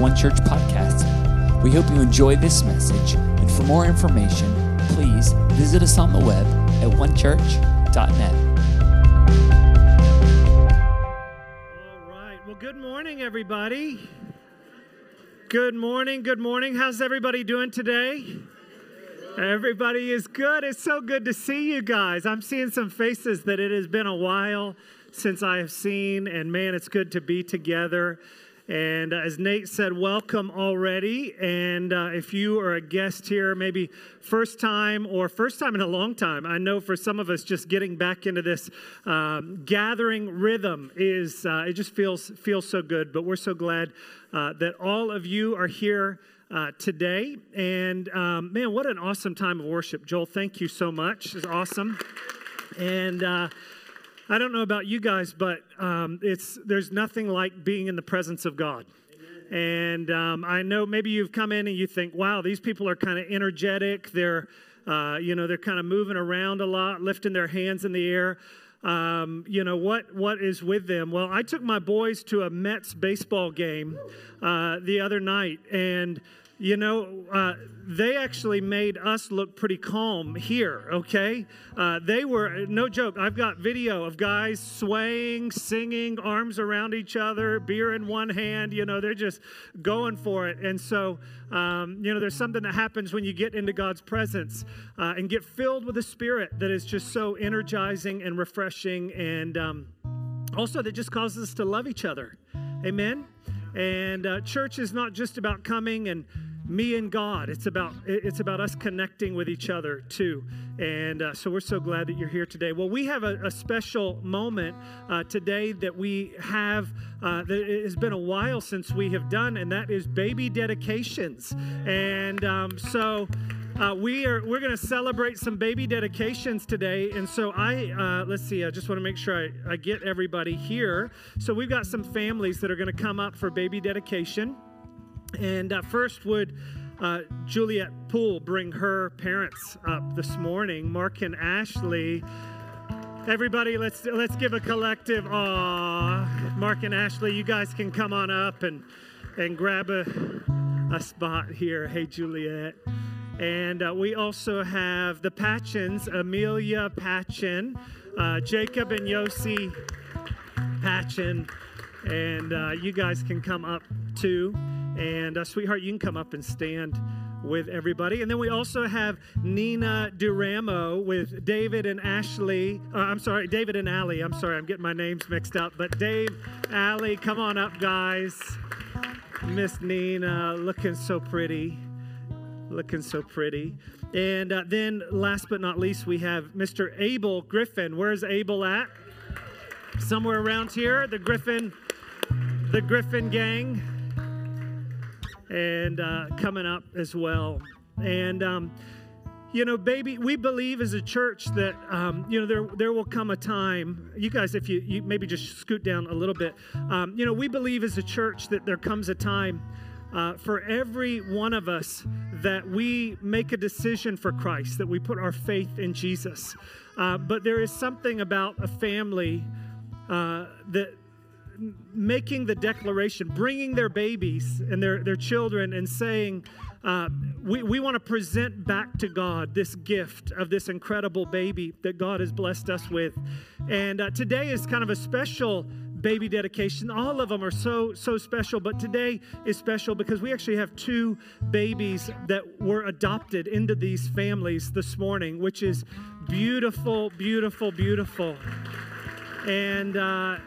One Church podcast. We hope you enjoy this message, and for more information, please visit us on the web at onechurch.net. All right. Well, good morning, everybody. Good morning. Good morning. How's everybody doing today? Everybody is good. It's so good to see you guys. I'm seeing some faces that it has been a while since I have seen, and man, it's good to be together. And uh, as Nate said, welcome already. And uh, if you are a guest here, maybe first time or first time in a long time, I know for some of us, just getting back into this um, gathering rhythm is uh, it just feels feels so good. But we're so glad uh, that all of you are here. Uh, today and um, man what an awesome time of worship joel thank you so much it's awesome and uh, I don't know about you guys, but um, it's there's nothing like being in the presence of God. And um, I know maybe you've come in and you think, wow, these people are kind of energetic. They're, uh, you know, they're kind of moving around a lot, lifting their hands in the air. Um, you know what what is with them well i took my boys to a mets baseball game uh, the other night and you know, uh, they actually made us look pretty calm here, okay? Uh, they were, no joke, I've got video of guys swaying, singing, arms around each other, beer in one hand, you know, they're just going for it. And so, um, you know, there's something that happens when you get into God's presence uh, and get filled with the Spirit that is just so energizing and refreshing and um, also that just causes us to love each other. Amen? And uh, church is not just about coming and me and God. It's about it's about us connecting with each other too. And uh, so we're so glad that you're here today. Well, we have a, a special moment uh, today that we have. Uh, that it has been a while since we have done, and that is baby dedications. And um, so. Uh, we are we're going to celebrate some baby dedications today and so i uh, let's see i just want to make sure I, I get everybody here so we've got some families that are going to come up for baby dedication and uh, first, would uh, Juliet Poole bring her parents up this morning, Mark and Ashley? Everybody, let's let's give a collective aw. Mark and Ashley, you guys can come on up and and grab a a spot here. Hey, Juliet. And uh, we also have the Patchins, Amelia Patchin, uh, Jacob and Yossi Patchin. And uh, you guys can come up too. And uh, sweetheart, you can come up and stand with everybody. And then we also have Nina Duramo with David and Ashley. Uh, I'm sorry, David and Allie. I'm sorry, I'm getting my names mixed up. But Dave, Allie, come on up, guys. Miss Nina, looking so pretty. Looking so pretty. And uh, then, last but not least, we have Mr. Abel Griffin. Where's Abel at? Somewhere around here. The Griffin, the Griffin gang and uh, coming up as well. And um, you know, baby, we believe as a church that um, you know there there will come a time. You guys, if you, you maybe just scoot down a little bit, um, you know, we believe as a church that there comes a time. Uh, for every one of us, that we make a decision for Christ, that we put our faith in Jesus. Uh, but there is something about a family uh, that making the declaration, bringing their babies and their, their children and saying, uh, we, we want to present back to God this gift of this incredible baby that God has blessed us with. And uh, today is kind of a special baby dedication. All of them are so, so special, but today is special because we actually have two babies that were adopted into these families this morning, which is beautiful, beautiful, beautiful. And, uh,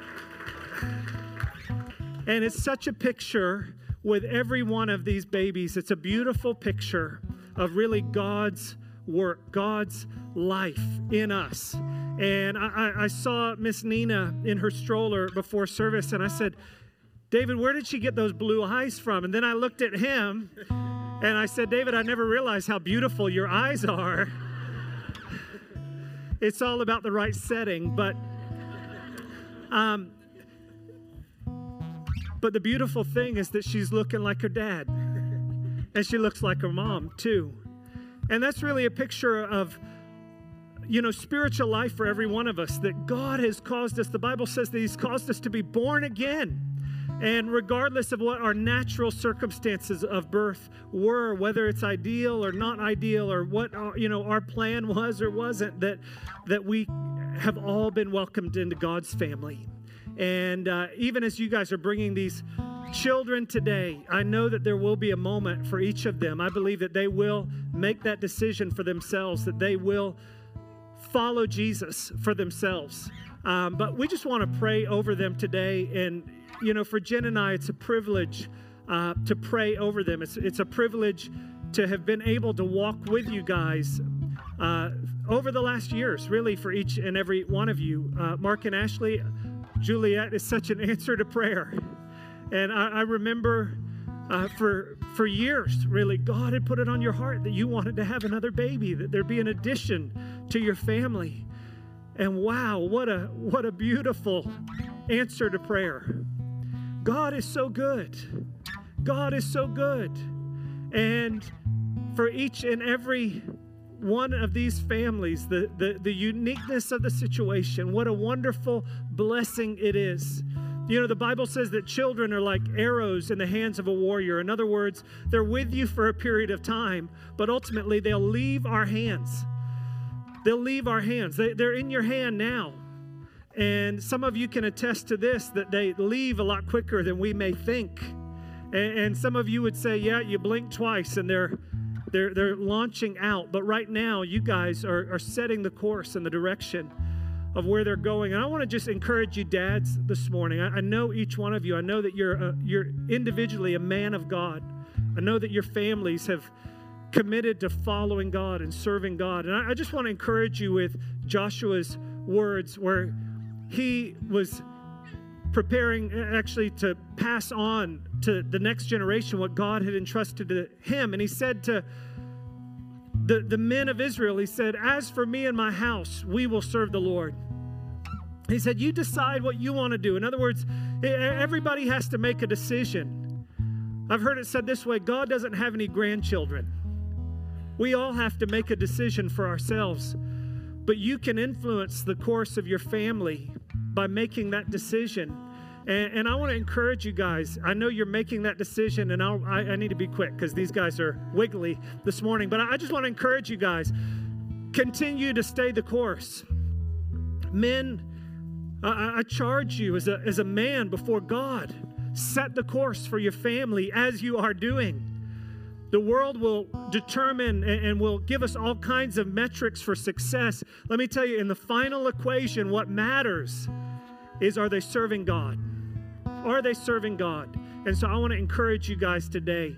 and it's such a picture with every one of these babies. It's a beautiful picture of really God's work, God's life in us. And I, I saw Miss Nina in her stroller before service, and I said, David, where did she get those blue eyes from? And then I looked at him and I said, David, I never realized how beautiful your eyes are. it's all about the right setting, but um, but the beautiful thing is that she's looking like her dad. And she looks like her mom, too. And that's really a picture of, you know, spiritual life for every one of us that God has caused us. The Bible says that He's caused us to be born again. And regardless of what our natural circumstances of birth were, whether it's ideal or not ideal, or what our, you know our plan was or wasn't, that that we have all been welcomed into God's family. And uh, even as you guys are bringing these children today, I know that there will be a moment for each of them. I believe that they will make that decision for themselves, that they will follow Jesus for themselves. Um, but we just want to pray over them today. And, you know, for Jen and I, it's a privilege uh, to pray over them. It's, it's a privilege to have been able to walk with you guys uh, over the last years, really, for each and every one of you. Uh, Mark and Ashley, Juliet is such an answer to prayer. And I, I remember uh, for for years, really, God had put it on your heart that you wanted to have another baby, that there'd be an addition to your family. And wow, what a what a beautiful answer to prayer. God is so good. God is so good. And for each and every one of these families, the, the, the uniqueness of the situation, what a wonderful blessing it is. You know, the Bible says that children are like arrows in the hands of a warrior. In other words, they're with you for a period of time, but ultimately they'll leave our hands. They'll leave our hands. They, they're in your hand now. And some of you can attest to this that they leave a lot quicker than we may think. And, and some of you would say, yeah, you blink twice and they're they're, they're launching out. But right now, you guys are, are setting the course and the direction of where they're going. And I want to just encourage you, dads, this morning. I, I know each one of you. I know that you're a, you're individually a man of God. I know that your families have committed to following God and serving God. And I, I just want to encourage you with Joshua's words, where he was preparing actually to pass on to the next generation what God had entrusted to him. And he said to the, the men of Israel, he said, As for me and my house, we will serve the Lord. He said, You decide what you want to do. In other words, everybody has to make a decision. I've heard it said this way God doesn't have any grandchildren. We all have to make a decision for ourselves. But you can influence the course of your family by making that decision. And, and I want to encourage you guys. I know you're making that decision, and I'll, I, I need to be quick because these guys are wiggly this morning. But I just want to encourage you guys continue to stay the course. Men, I, I charge you as a, as a man before God, set the course for your family as you are doing. The world will determine and will give us all kinds of metrics for success. Let me tell you, in the final equation, what matters is are they serving God? Are they serving God? And so I want to encourage you guys today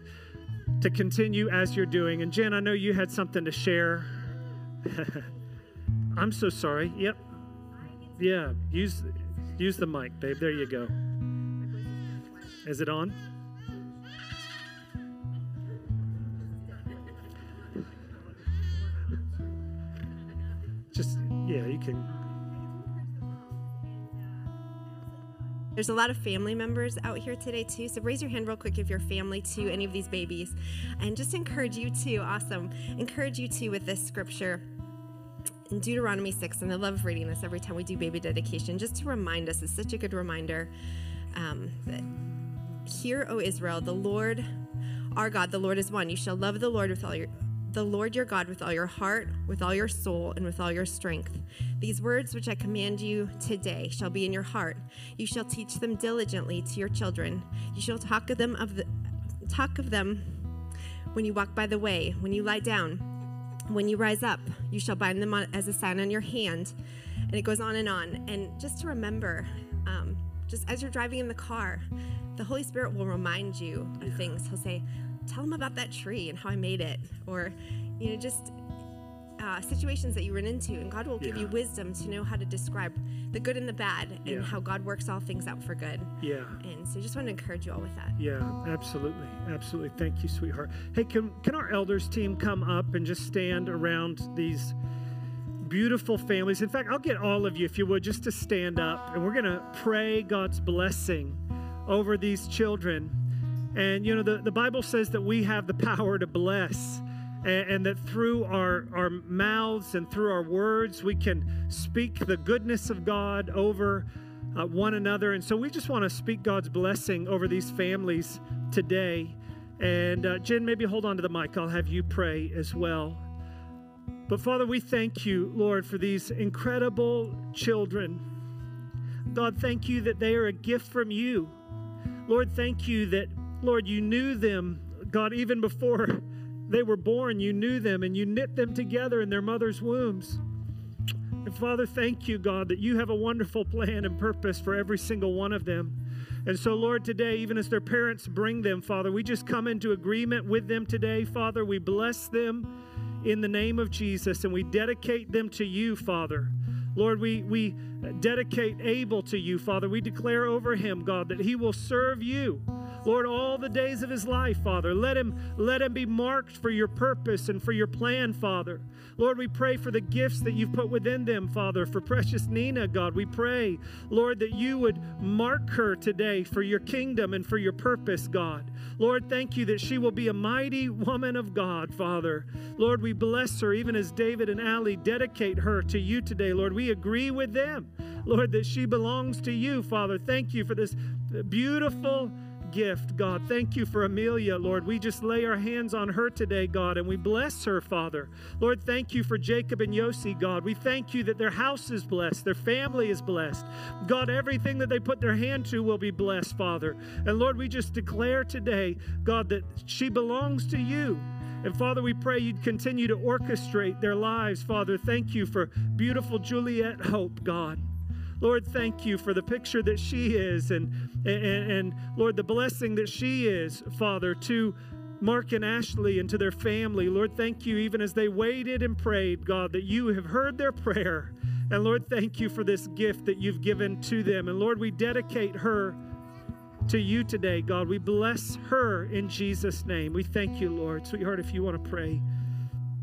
to continue as you're doing. And Jen, I know you had something to share. I'm so sorry. Yep. Yeah, use use the mic, babe. There you go. Is it on? Just yeah, you can There's a lot of family members out here today, too. So raise your hand real quick if you're family to any of these babies. And just encourage you to, awesome, encourage you to with this scripture in Deuteronomy 6. And I love reading this every time we do baby dedication, just to remind us, it's such a good reminder um, that Hear, O Israel, the Lord our God, the Lord is one. You shall love the Lord with all your the Lord your God with all your heart, with all your soul, and with all your strength. These words which I command you today shall be in your heart. You shall teach them diligently to your children. You shall talk of them of the talk of them when you walk by the way, when you lie down, when you rise up. You shall bind them on, as a sign on your hand. And it goes on and on. And just to remember, um, just as you're driving in the car, the Holy Spirit will remind you of things. He'll say, tell them about that tree and how I made it, or you know, just uh, situations that you run into, and God will give yeah. you wisdom to know how to describe the good and the bad, and yeah. how God works all things out for good. Yeah. And so, I just want to encourage you all with that. Yeah, absolutely, absolutely. Thank you, sweetheart. Hey, can can our elders team come up and just stand around these? beautiful families. In fact, I'll get all of you, if you would, just to stand up and we're going to pray God's blessing over these children. And, you know, the, the Bible says that we have the power to bless. And, that through our, our mouths and through our words, we can speak the goodness of God over uh, one another. And so we just want to speak God's blessing over these families today. And uh, Jen, maybe hold on to the mic. I'll have you pray as well. But Father, we thank you, Lord, for these incredible children. God, thank you that they are a gift from you. Lord, thank you that, Lord, you knew them, God, even before they were born, you knew them and you knit them together in their mother's wombs. And Father, thank you, God, that you have a wonderful plan and purpose for every single one of them. And so, Lord, today, even as their parents bring them, Father, we just come into agreement with them today, Father. We bless them in the name of Jesus and we dedicate them to you, Father. Lord, we, we dedicate Abel to you, Father. We declare over him, God, that he will serve you. Lord, all the days of his life, Father. Let him, let him be marked for your purpose and for your plan, Father. Lord, we pray for the gifts that you've put within them, Father. For precious Nina, God, we pray, Lord, that you would mark her today for your kingdom and for your purpose, God. Lord, thank you that she will be a mighty woman of God, Father. Lord, we bless her even as David and Allie dedicate her to you today. Lord, we agree with them, Lord, that she belongs to you, Father. Thank you for this beautiful gift, God. Thank you for Amelia, Lord. We just lay our hands on her today, God, and we bless her, Father. Lord, thank you for Jacob and Yossi, God. We thank you that their house is blessed, their family is blessed. God, everything that they put their hand to will be blessed, Father. And Lord, we just declare today, God, that she belongs to you. And Father, we pray you'd continue to orchestrate their lives, Father. Thank you for beautiful Juliet Hope, God. Lord, thank you for the picture that she is, and, and, and Lord, the blessing that she is, Father, to Mark and Ashley and to their family. Lord, thank you, even as they waited and prayed, God, that you have heard their prayer. And Lord, thank you for this gift that you've given to them. And Lord, we dedicate her to you today, God. We bless her in Jesus' name. We thank you, Lord. Sweetheart, if you want to pray.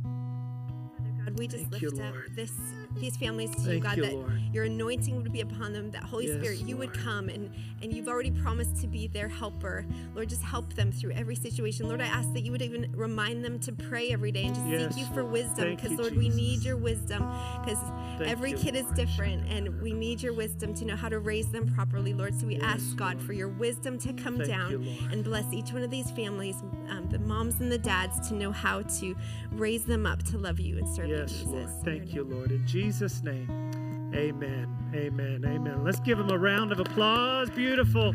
Father God, we just Thank lift you, up Lord. this these families to you, God, you, that Lord. your anointing would be upon them, that Holy Yes, Spirit, you would come and, and you've already promised to be their helper. Lord, just help them through every situation. Lord, I ask that you would even remind them to pray every day and to Yes, seek you for wisdom because, Lord, we need your wisdom because every you, kid is different and we need your wisdom to know how to raise them properly, Lord. So we Yes, ask, God, Lord. for your wisdom to come Thank down you, and bless each one of these families, um, the moms and the dads, to know how to raise them up to love you and serve you, Yes, Jesus. Lord. Thank you. Lord. In Jesus' name, amen. Amen. Amen. Let's give them a round of applause. Beautiful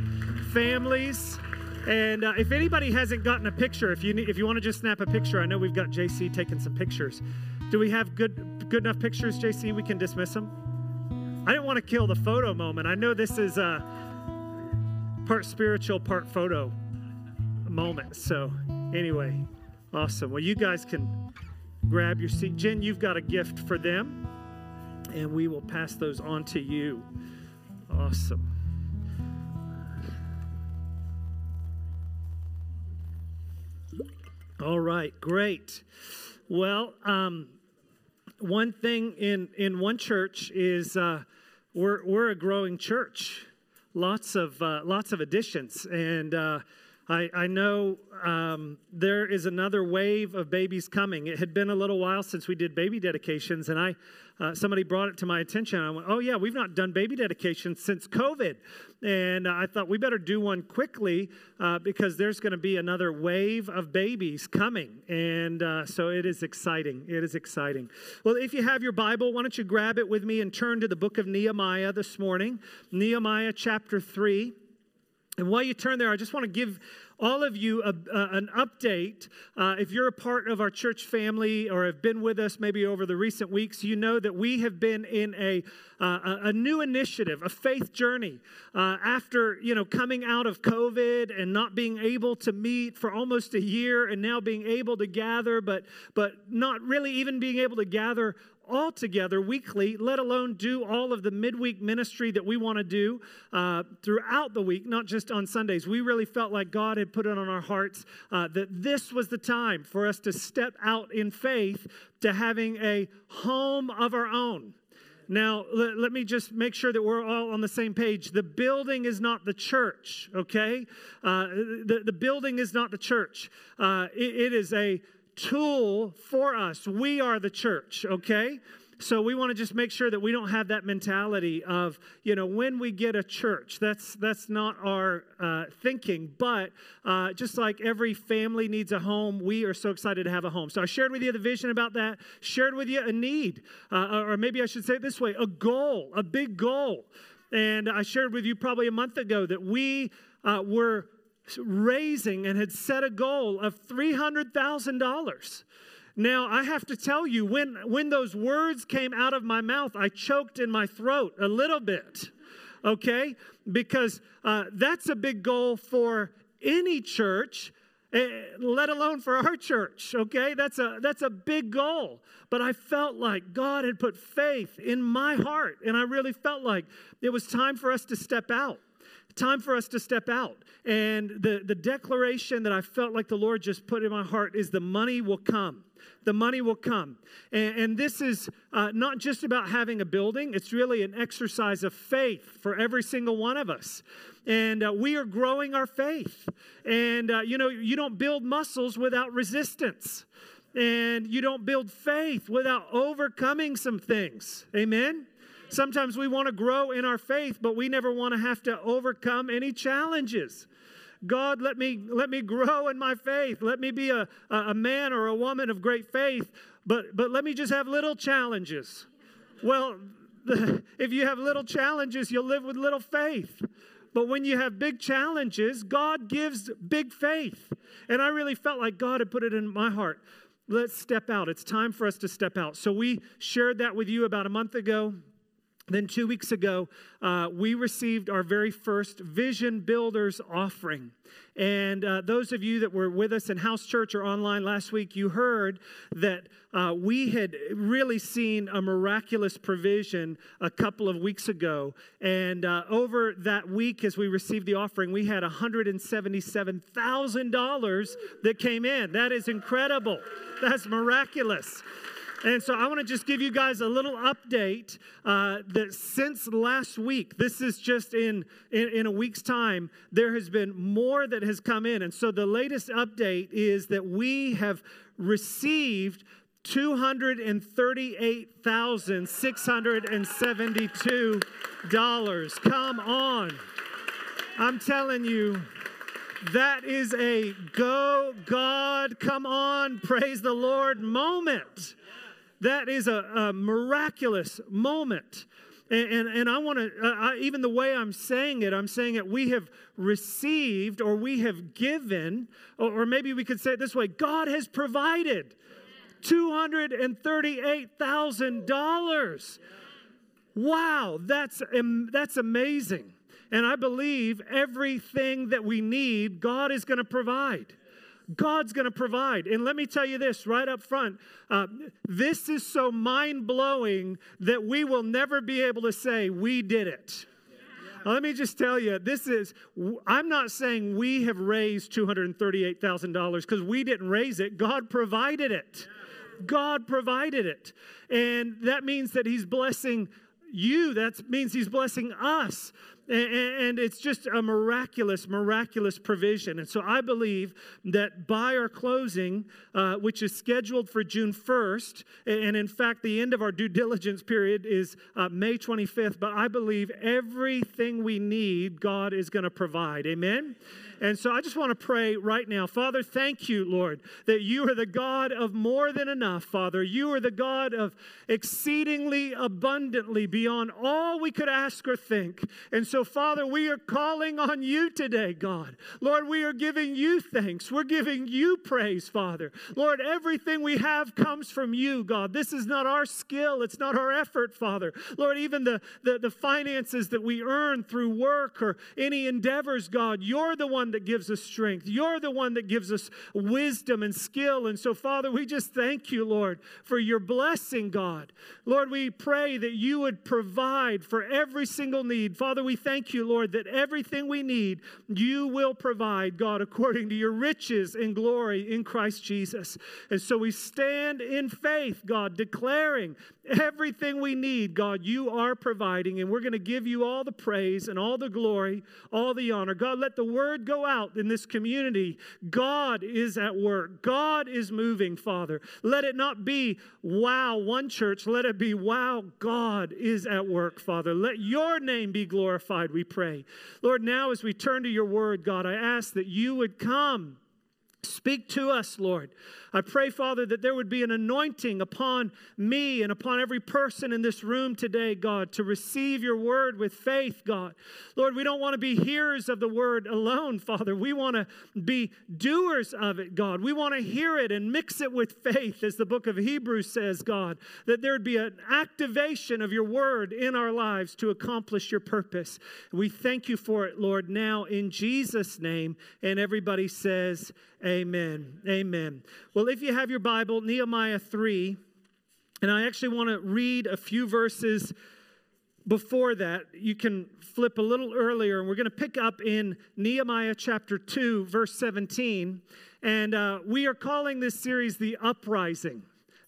families. And uh, if anybody hasn't gotten a picture, if you need, if you want to just snap a picture, I know we've got JC taking some pictures. Do we have good good enough pictures, JC? We can dismiss them. I didn't want to kill the photo moment. I know this is a part spiritual, part photo moment. So anyway, awesome. Well, you guys can grab your seat. Jen, you've got a gift for them, and we will pass those on to you. Awesome. All right, great. Well, um, one thing in in one church is uh, we're we're a growing church. Lots of uh, lots of additions, and uh, I I know um, there is another wave of babies coming. It had been a little while since we did baby dedications, and I uh, somebody brought it to my attention. I went, oh yeah, we've not done baby dedications since COVID, and I thought we better do one quickly uh, because there's going to be another wave of babies coming, and uh, so it is exciting. It is exciting. Well, if you have your Bible, why don't you grab it with me and turn to the book of Nehemiah this morning, Nehemiah chapter three. And while you turn there, I just want to give all of you a, a- an update. Uh, if you're a part of our church family or have been with us maybe over the recent weeks, you know that we have been in a, uh, a, new initiative, a faith journey. Uh, after you know coming out of COVID and not being able to meet for almost a year, and now being able to gather, but but not really even being able to gather all together weekly, let alone do all of the midweek ministry that we want to do uh, throughout the week, not just on Sundays. We really felt like God had put it on our hearts uh, that this was the time for us to step out in faith to having a home of our own. Now, let, let me just make sure that we're all on the same page. The building is not the church, okay? Uh, the, the building is not the church. Uh, it- it is a tool for us. We are the church, okay? so we want to just make sure that we don't have that mentality of, you know, when we get a church, that's that's not our uh, thinking. But uh, just like every family needs a home, we are so excited to have a home. So I shared with you the vision about that. Shared with you a need, uh, or maybe I should say it this way: a goal, a big goal. And I shared with you probably a month ago that we uh, were raising and had set a goal of three hundred thousand dollars. Now, I have to tell you, when, when those words came out of my mouth, I choked in my throat a little bit, okay? Because uh, that's a big goal for any church, eh, let alone for our church, okay? That's a, that's a big goal. But I felt like God had put faith in my heart, and I really felt like it was time for us to step out time for us to step out. And the, the declaration that I felt like the Lord just put in my heart is the money will come the money will come. And, and this is uh, not just about having a building, it's really an exercise of faith for every single one of us. And uh, we are growing our faith. And, uh, you know, you don't build muscles without resistance. And you don't build faith without overcoming some things. Amen? Sometimes we want to grow in our faith, but we never want to have to overcome any challenges. God, let me, let me grow in my faith. Let me be a, a man or a woman of great faith, but, but let me just have little challenges. Well, if you have little challenges, you'll live with little faith. But when you have big challenges, God gives big faith. And I really felt like God had put it in my heart. Let's step out. It's time for us to step out. So we shared that with you about a month ago. Then, two weeks ago, uh, we received our very first Vision Builders offering. And uh, those of you that were with us in house church or online last week, you heard that uh, we had really seen a miraculous provision a couple of weeks ago. And uh, over that week, as we received the offering, we had $177,000 that came in. That is incredible. That's miraculous. And so I want to just give you guys a little update uh, that since last week, this is just in, in, in a week's time, there has been more that has come in. And so the latest update is that we have received $238,672. Come on. I'm telling you, that is a go, God, come on, praise the Lord moment. That is a, a miraculous moment. And, and, and I want to, uh, even the way I'm saying it, I'm saying it, we have received or we have given, or, or maybe we could say it this way God has provided $238,000. Wow, that's, that's amazing. And I believe everything that we need, God is going to provide. God's going to provide. And let me tell you this right up front uh, this is so mind blowing that we will never be able to say, We did it. let me just tell you, this is, I'm not saying we have raised $238,000 because we didn't raise it. God provided it. God provided it. And that means that He's blessing you. That means He's blessing us. And it's just a miraculous, miraculous provision. And so I believe that by our closing, uh, which is scheduled for June 1st, and in fact, the end of our due diligence period is uh, May 25th, but I believe everything we need, God is going to provide. Amen? And so I just want to pray right now. Father, thank you, Lord, that you are the God of more than enough, Father. You are the God of exceedingly abundantly beyond all we could ask or think. And so, Father, we are calling on you today, God. Lord, we are giving you thanks. We're giving you praise, Father. Lord, everything we have comes from you, God. This is not our skill, it's not our effort, Father. Lord, even the, the, the finances that we earn through work or any endeavors, God, you're the one one that gives us strength. You're the one that gives us wisdom and skill. And so, Father, we just thank you, Lord, for your blessing, God. Lord, we pray that you would provide for every single need. Father, we thank you, Lord, that everything we need, you will provide, God, according to your riches and glory in Christ Jesus. And so we stand in faith, God, declaring everything we need, God, you are providing. And we're going to give you all the praise and all the glory, all the honor. God, let the word go out in this community. God is at work, God is moving, Father. Let it not be, wow, one church. Let it be, wow, God is at work, Father. Let your name be glorified, we pray. Lord, now as we turn to your word, God, I ask that you would come. Speak to us, Lord. I pray, Father, that there would be an anointing upon me and upon every person in this room today, God, to receive your word with faith, God. Lord, we don't want to be hearers of the word alone, Father. We want to be doers of it, God. We want to hear it and mix it with faith, as the book of Hebrews says, God, that there would be an activation of your word in our lives to accomplish your purpose. We thank you for it, Lord, now in Jesus' name. And everybody says, Amen. Amen. Well, if you have your Bible, Nehemiah 3, and I actually want to read a few verses before that. You can flip a little earlier, and we're going to pick up in Nehemiah chapter 2, verse 17. And uh, we are calling this series The Uprising.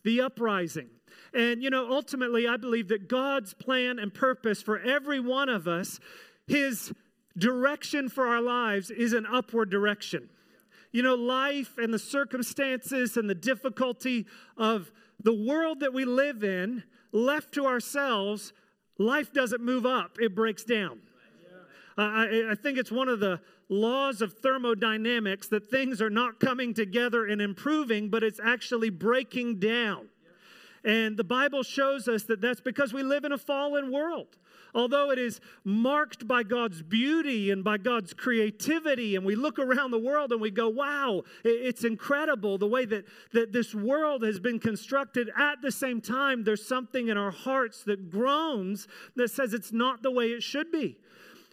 The Uprising. And, you know, ultimately, I believe that God's plan and purpose for every one of us, His direction for our lives is an upward direction you know, life and the circumstances and the difficulty of the world that we live in, left to ourselves, life doesn't move up, it breaks down. I, I, think it's one of the laws of thermodynamics that things are not coming together and improving, but it's actually breaking down. And the Bible shows us that that's because we live in a fallen world although it is marked by God's beauty and by God's creativity, and we look around the world and we go, wow, it's incredible the way that, that this world has been constructed. At the same time, there's something in our hearts that groans that says it's not the way it should be.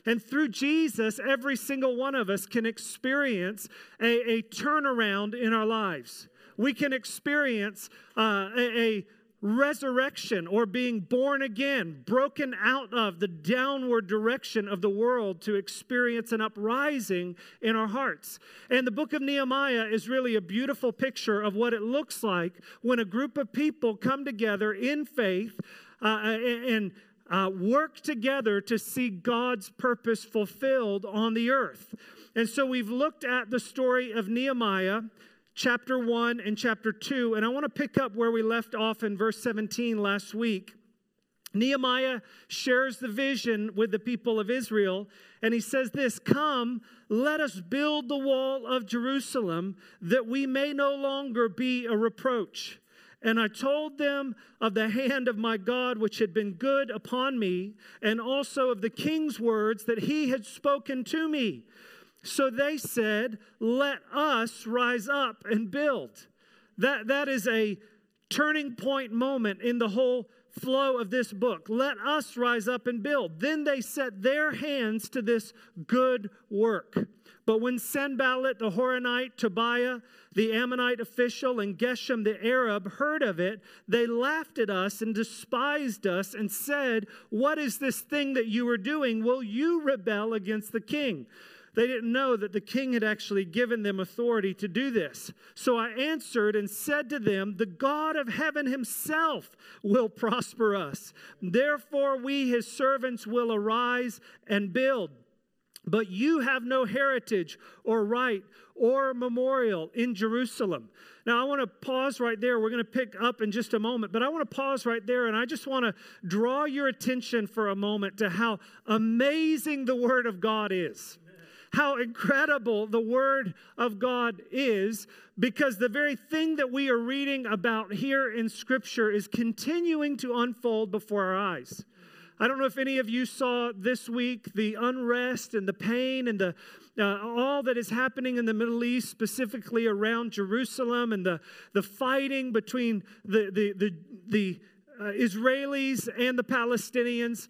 And through Jesus, every single one of us can experience a, a turnaround in our lives. We can experience uh, a, a resurrection or being born again, broken out of the downward direction of the world to experience an uprising in our hearts. And the book of Nehemiah is really a beautiful picture of what it looks like when a group of people come together in faith uh, and uh, work together to see God's purpose fulfilled on the earth. And so we've looked at the story of Nehemiah chapter 1 and chapter 2. And I want to pick up where we left off in verse 17 last week. Nehemiah shares the vision with the people of Israel, and he says this Come, let us build the wall of Jerusalem, that we may no longer be a reproach. And I told them of the hand of my God, which had been good upon me, and also of the king's words that he had spoken to me. So they said, Let us rise up and build. That, that is a turning point moment in the whole flow of this book. Let us rise up and build. Then they set their hands to this good work. But when Sanballat the Horonite, Tobiah the Ammonite official, and Geshem the Arab heard of it, they laughed at us and despised us and said, What is this thing that you are doing? Will you rebel against the king? They didn't know that the king had actually given them authority to do this. So I answered and said to them, The God of heaven himself will prosper us. Therefore, we, his servants, will arise and build. But you have no heritage or right or memorial in Jerusalem. Now, I want to pause right there. We're going to pick up in just a moment, but I want to pause right there and I just want to draw your attention for a moment to how amazing the Word of God is how incredible the Word of God is because the very thing that we are reading about here in Scripture is continuing to unfold before our eyes. I don't know if any of you saw this week the unrest and the pain and the uh, all that is happening in the Middle East, specifically around Jerusalem, and the, the fighting between the, the, the, the uh, Israelis and the Palestinians.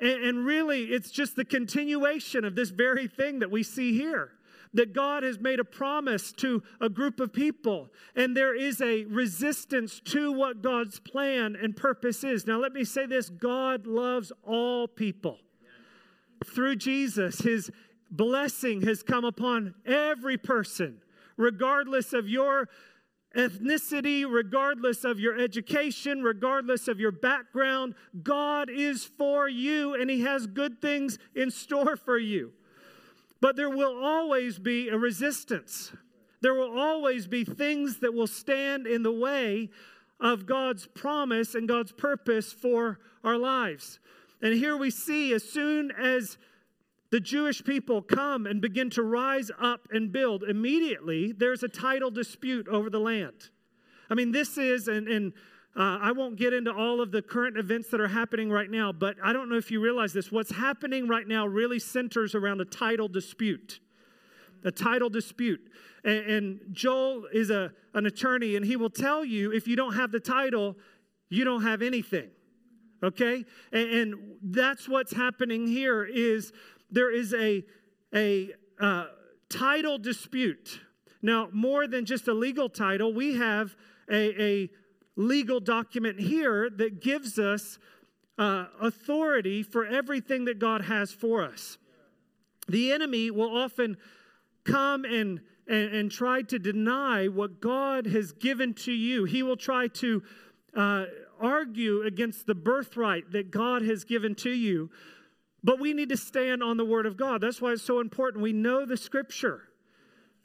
And, and really, it's just the continuation of this very thing that we see here that God has made a promise to a group of people, and there is a resistance to what God's plan and purpose is. Now, let me say this God loves all people. through Jesus, his blessing has come upon every person, regardless of your ethnicity, regardless of your education, regardless of your background. God is for you and He has good things in store for you. But there will always be a resistance. There will always be things that will stand in the way of God's promise and God's purpose for our lives. And here we see as soon as the Jewish people come and begin to rise up and build, immediately there's a title dispute over the land. I mean, this is, and, and uh, I won't get into all of the current events that are happening right now, but I don't know if you realize this. What's happening right now really centers around a title dispute. A title dispute. And, and Joel is a, an attorney, and he will tell you if you don't have the title, you don't have anything okay and, and, that's what's happening here is there is a, a uh, title dispute. Now, more than just a legal title, we have a, a legal document here that gives us uh, authority for everything that God has for us. The enemy will often come and, and, and try to deny what God has given to you. He will try to uh, argue against the birthright that God has given to you. But we need to stand on the Word of God. That's why it's so important. We know the Scripture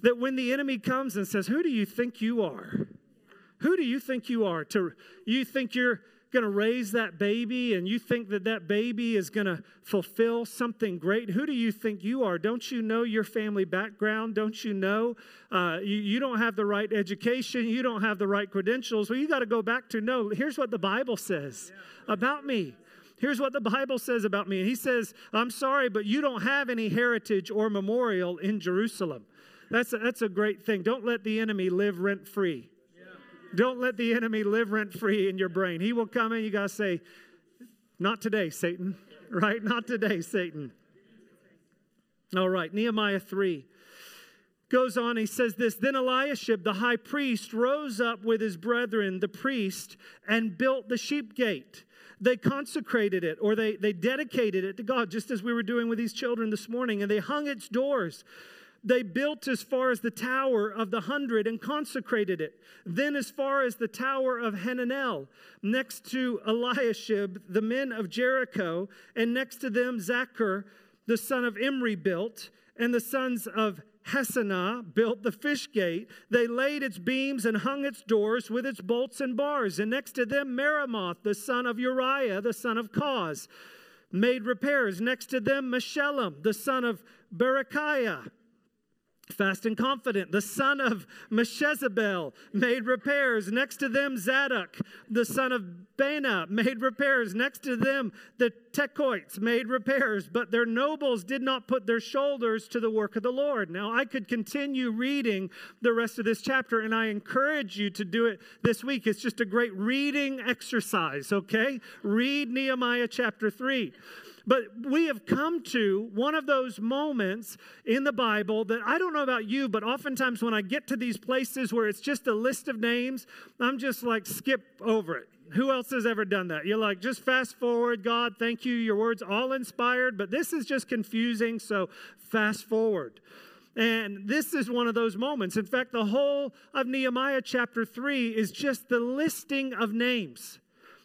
that when the enemy comes and says, Who do you think you are? Who do you think you are? To, you think you're going to raise that baby and you think that that baby is going to fulfill something great who do you think you are don't you know your family background don't you know uh, you, you don't have the right education you don't have the right credentials well you got to go back to no here's what the bible says about me Here's what the Bible says about me. He says, I'm sorry, but you don't have any heritage or memorial in Jerusalem. That's a, that's a great thing. Don't let the enemy live rent free. Don't let the enemy live rent free in your brain. He will come in, you got to say, Not today, Satan. Right? Not today, Satan. All right, Nehemiah 3 goes on, he says this Then Eliashib, the high priest, rose up with his brethren, the priest, and built the sheep gate they consecrated it or they, they dedicated it to God, just as we were doing with these children this morning, and they hung its doors. They built as far as the tower of the hundred and consecrated it. Then, as far as the tower of Hananel, next to Eliashib, the men of Jericho, and next to them, Zaccur, the son of Imri, built, and the sons of Hassenaah built the fish gate. They laid its beams and hung its doors with its bolts and bars. And next to them, Meremoth, the son of Uriah, the son of Koz, made repairs. Next to them, Meshullam, the son of Berechiah Fast and confident, the son of Meshezabel, made repairs. Next to them, Zadok, the son of Baana, made repairs. Next to them, the Tekoites made repairs. But their nobles did not put their shoulders to the work of the Lord. Now, I could continue reading the rest of this chapter, and I encourage you to do it this week. It's just a great reading exercise, okay? Read Nehemiah chapter 3. But we have come to one of those moments in the Bible that I don't know about you, but oftentimes when I get to these places where it's just a list of names, I'm just like, skip over it. Who else has ever done that? You're like, just fast forward, God, thank you. Your word's all inspired, but this is just confusing, so fast forward. And this is one of those moments. In fact, the whole of Nehemiah chapter 3 is just the listing of names.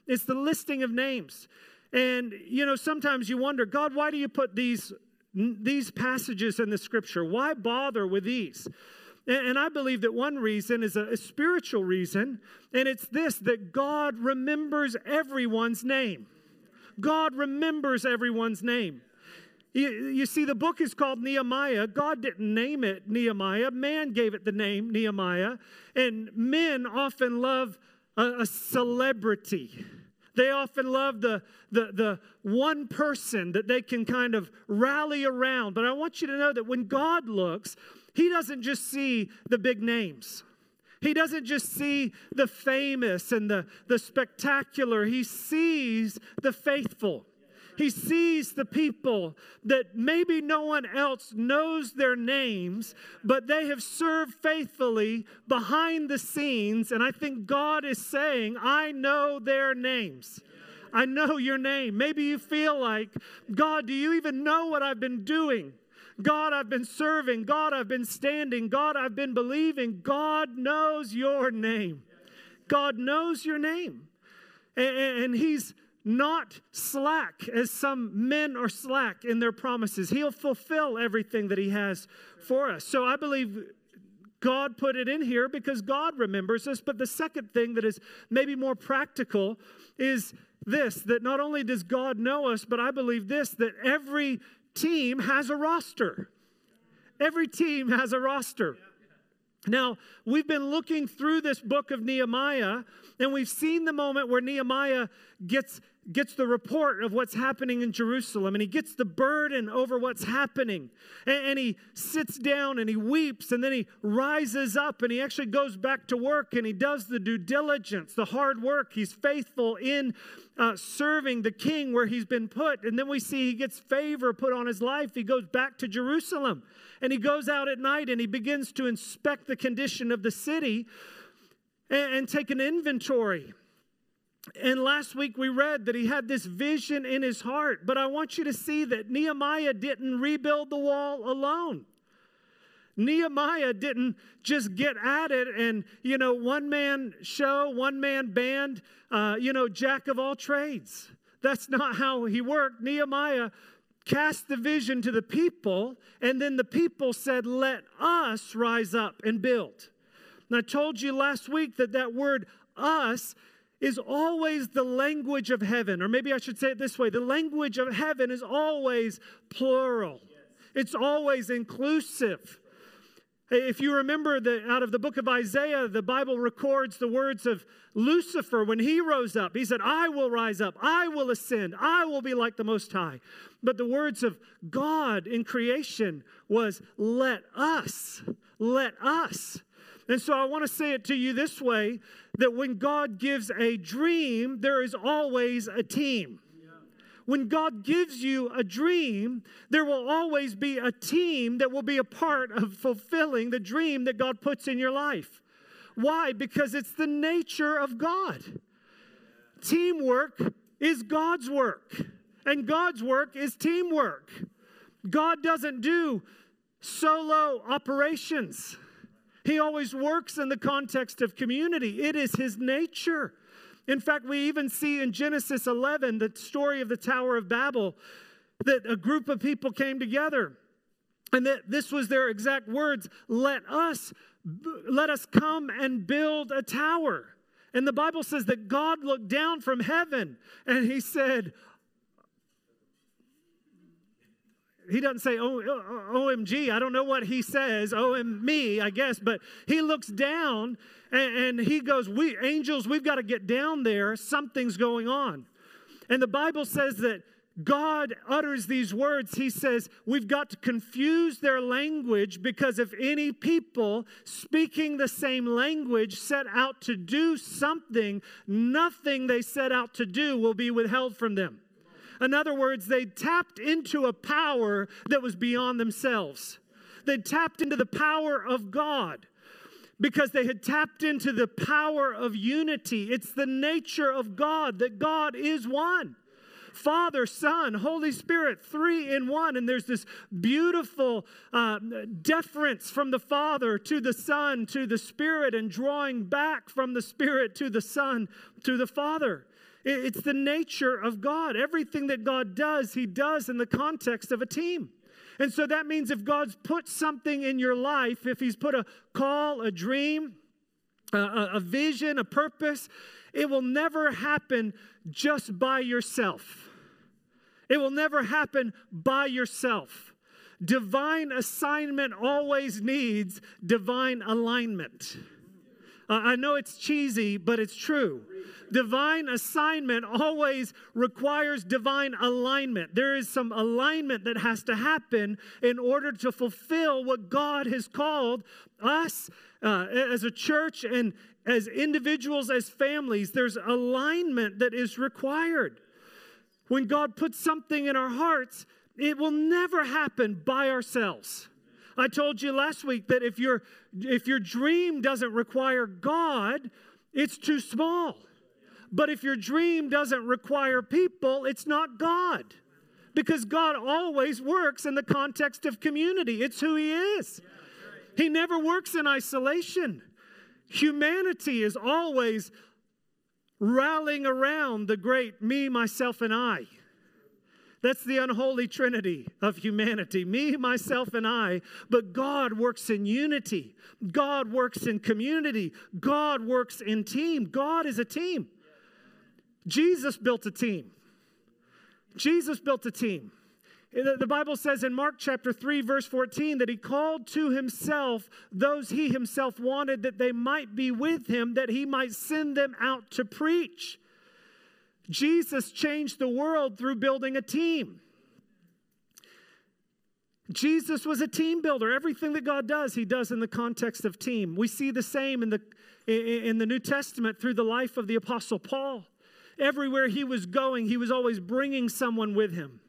It's the listing of names. And, you know, sometimes you wonder, God, why do you put these, these passages in the scripture? Why bother with these? And, I believe that one reason is a, spiritual reason, and it's this that God remembers everyone's name. God remembers everyone's name. You, see, the book is called Nehemiah. God didn't name it Nehemiah, man gave it the name Nehemiah. And men often love a celebrity. They often love the, the, the one person that they can kind of rally around. But I want you to know that when God looks, He doesn't just see the big names. He doesn't just see the famous and the, the spectacular, he sees the faithful. He sees the people that maybe no one else knows their names, but they have served faithfully behind the scenes. And I think God is saying, I know their names. I know your name. Maybe you feel like, God, do you even know what I've been doing? God, I've been serving. God, I've been standing. God, I've been believing. God knows your name. God knows your name. And, and He's not slack as some men are slack in their promises. He'll fulfill everything that He has for us. So I believe God put it in here because God remembers us. But the second thing that is maybe more practical is this that not only does God know us, but I believe this that every team has a roster. Every team has a roster. Now, we've been looking through this book of Nehemiah, and we've seen the moment where Nehemiah gets gets the report of what's happening in Jerusalem and he gets the burden over what's happening. And, and, he sits down and he weeps and then he rises up and he actually goes back to work and he does the due diligence, the hard work. He's faithful in uh, serving the king where he's been put. And then we see he gets favor put on his life. He goes back to Jerusalem and he goes out at night and he begins to inspect the condition of the city and, and take an inventory. And last week we read that he had this vision in his heart. But I want you to see that Nehemiah didn't rebuild the wall alone. Nehemiah didn't just get at it and, you know, one man show, one man band, uh, you know, jack of all trades. That's not how he worked. Nehemiah cast the vision to the people, and then the people said, Let us rise up and build. And I told you last week that that word us is always the language of heaven. Or maybe I should say it this way the language of heaven is always plural, it's always inclusive. If you remember that out of the book of Isaiah, the Bible records the words of Lucifer when he rose up. He said, I will rise up, I will ascend, I will be like the Most High. But the words of God in creation was, Let us, let us. And so I want to say it to you this way that when God gives a dream, there is always a team. When God gives you a dream, there will always be a team that will be a part of fulfilling the dream that God puts in your life. Why? Because it's the nature of God. Teamwork is God's work, and God's work is teamwork. God doesn't do solo operations. He always works in the context of community, it is his nature. In fact, we even see in Genesis 11, the story of the Tower of Babel, that a group of people came together. And that this was their exact words let us let us come and build a tower. And the Bible says that God looked down from heaven and he said, he doesn't say oh, oh, oh OMG. I don't know what he says. OM me, I guess. But he looks down and, and he goes, We angels, we've got to get down there. Something's going on. And the Bible says that God utters these words. He says, We've got to confuse their language because if any people speaking the same language set out to do something, nothing they set out to do will be withheld from them. In other words, they tapped into a power that was beyond themselves. They tapped into the power of God because they had tapped into the power of unity. It's the nature of God that God is one. Father, Son, Holy Spirit, three in one. And there's this beautiful uh, deference from the Father to the Son to the Spirit, and drawing back from the Spirit to the Son to the Father. It's the nature of God. Everything that God does, He does in the context of a team. And so that means if God's put something in your life, if He's put a call, a dream, a, a, vision, a purpose, it will never happen just by yourself. It will never happen by yourself. Divine assignment always needs divine alignment. I know it's cheesy, but it's true. Divine assignment always requires divine alignment. There is some alignment that has to happen in order to fulfill what God has called us uh, as a church and as individuals, as families. There's alignment that is required. When God puts something in our hearts, it will never happen by ourselves. I told you last week that if your if your dream doesn't require God, it's too small. But if your dream doesn't require people, it's not God. Because God always works in the context of community, it's who He is. He never works in isolation. Humanity is always rallying around the great me, myself, and I. That's the unholy trinity of humanity me, myself, and I. But God works in unity, God works in community, God works in team. God is a team. Jesus built a team. Jesus built a team. The Bible says in Mark chapter 3, verse 14, that he called to himself those he himself wanted that they might be with him, that he might send them out to preach. Jesus changed the world through building a team. Jesus was a team builder. Everything that God does, he does in the context of team. We see the same in the, in the New Testament through the life of the Apostle Paul. Everywhere he was going, he was always bringing someone with him.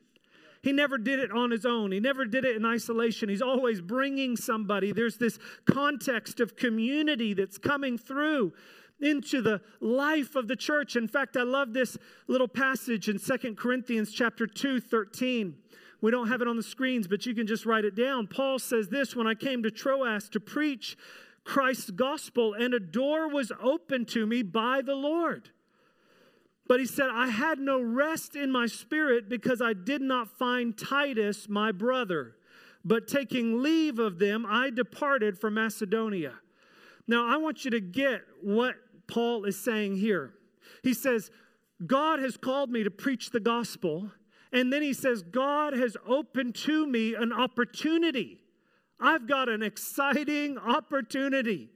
He never did it on his own. He never did it in isolation. He's always bringing somebody. There's this context of community that's coming through into the life of the church. In fact, I love this little passage in Second Corinthians chapter 2, 13. We don't have it on the screens, but you can just write it down. Paul says this when I came to Troas to preach Christ's gospel, and a door was opened to me by the Lord. But he said, I had no rest in my spirit because I did not find Titus, my brother. But taking leave of them, I departed for Macedonia. Now, I want you to get what Paul is saying here. He says, God has called me to preach the gospel. And then he says, God has opened to me an opportunity. I've got an exciting opportunity.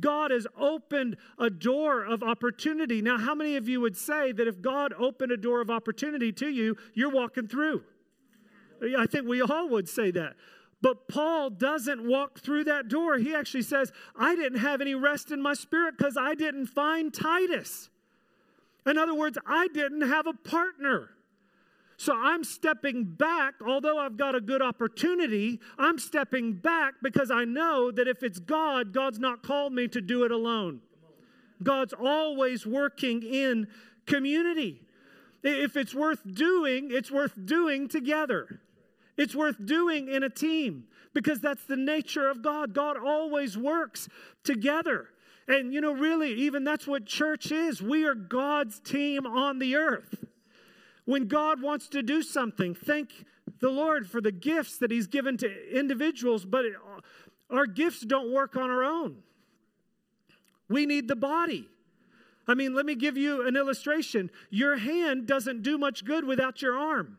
God has opened a door of opportunity. Now, how many of you would say that if God opened a door of opportunity to you, you're walking through? I think we all would say that. But Paul doesn't walk through that door. He actually says, I didn't have any rest in my spirit because I didn't find Titus. In other words, I didn't have a partner. So I'm stepping back, although I've got a good opportunity, I'm stepping back because I know that if it's God, God's not called me to do it alone. God's always working in community. If it's worth doing, it's worth doing together. It's worth doing in a team because that's the nature of God. God always works together. And you know, really, even that's what church is. We are God's team on the earth. When God wants to do something, thank the Lord for the gifts that He's given to individuals, but it, our gifts don't work on our own. We need the body. I mean, let me give you an illustration. Your hand doesn't do much good without your arm.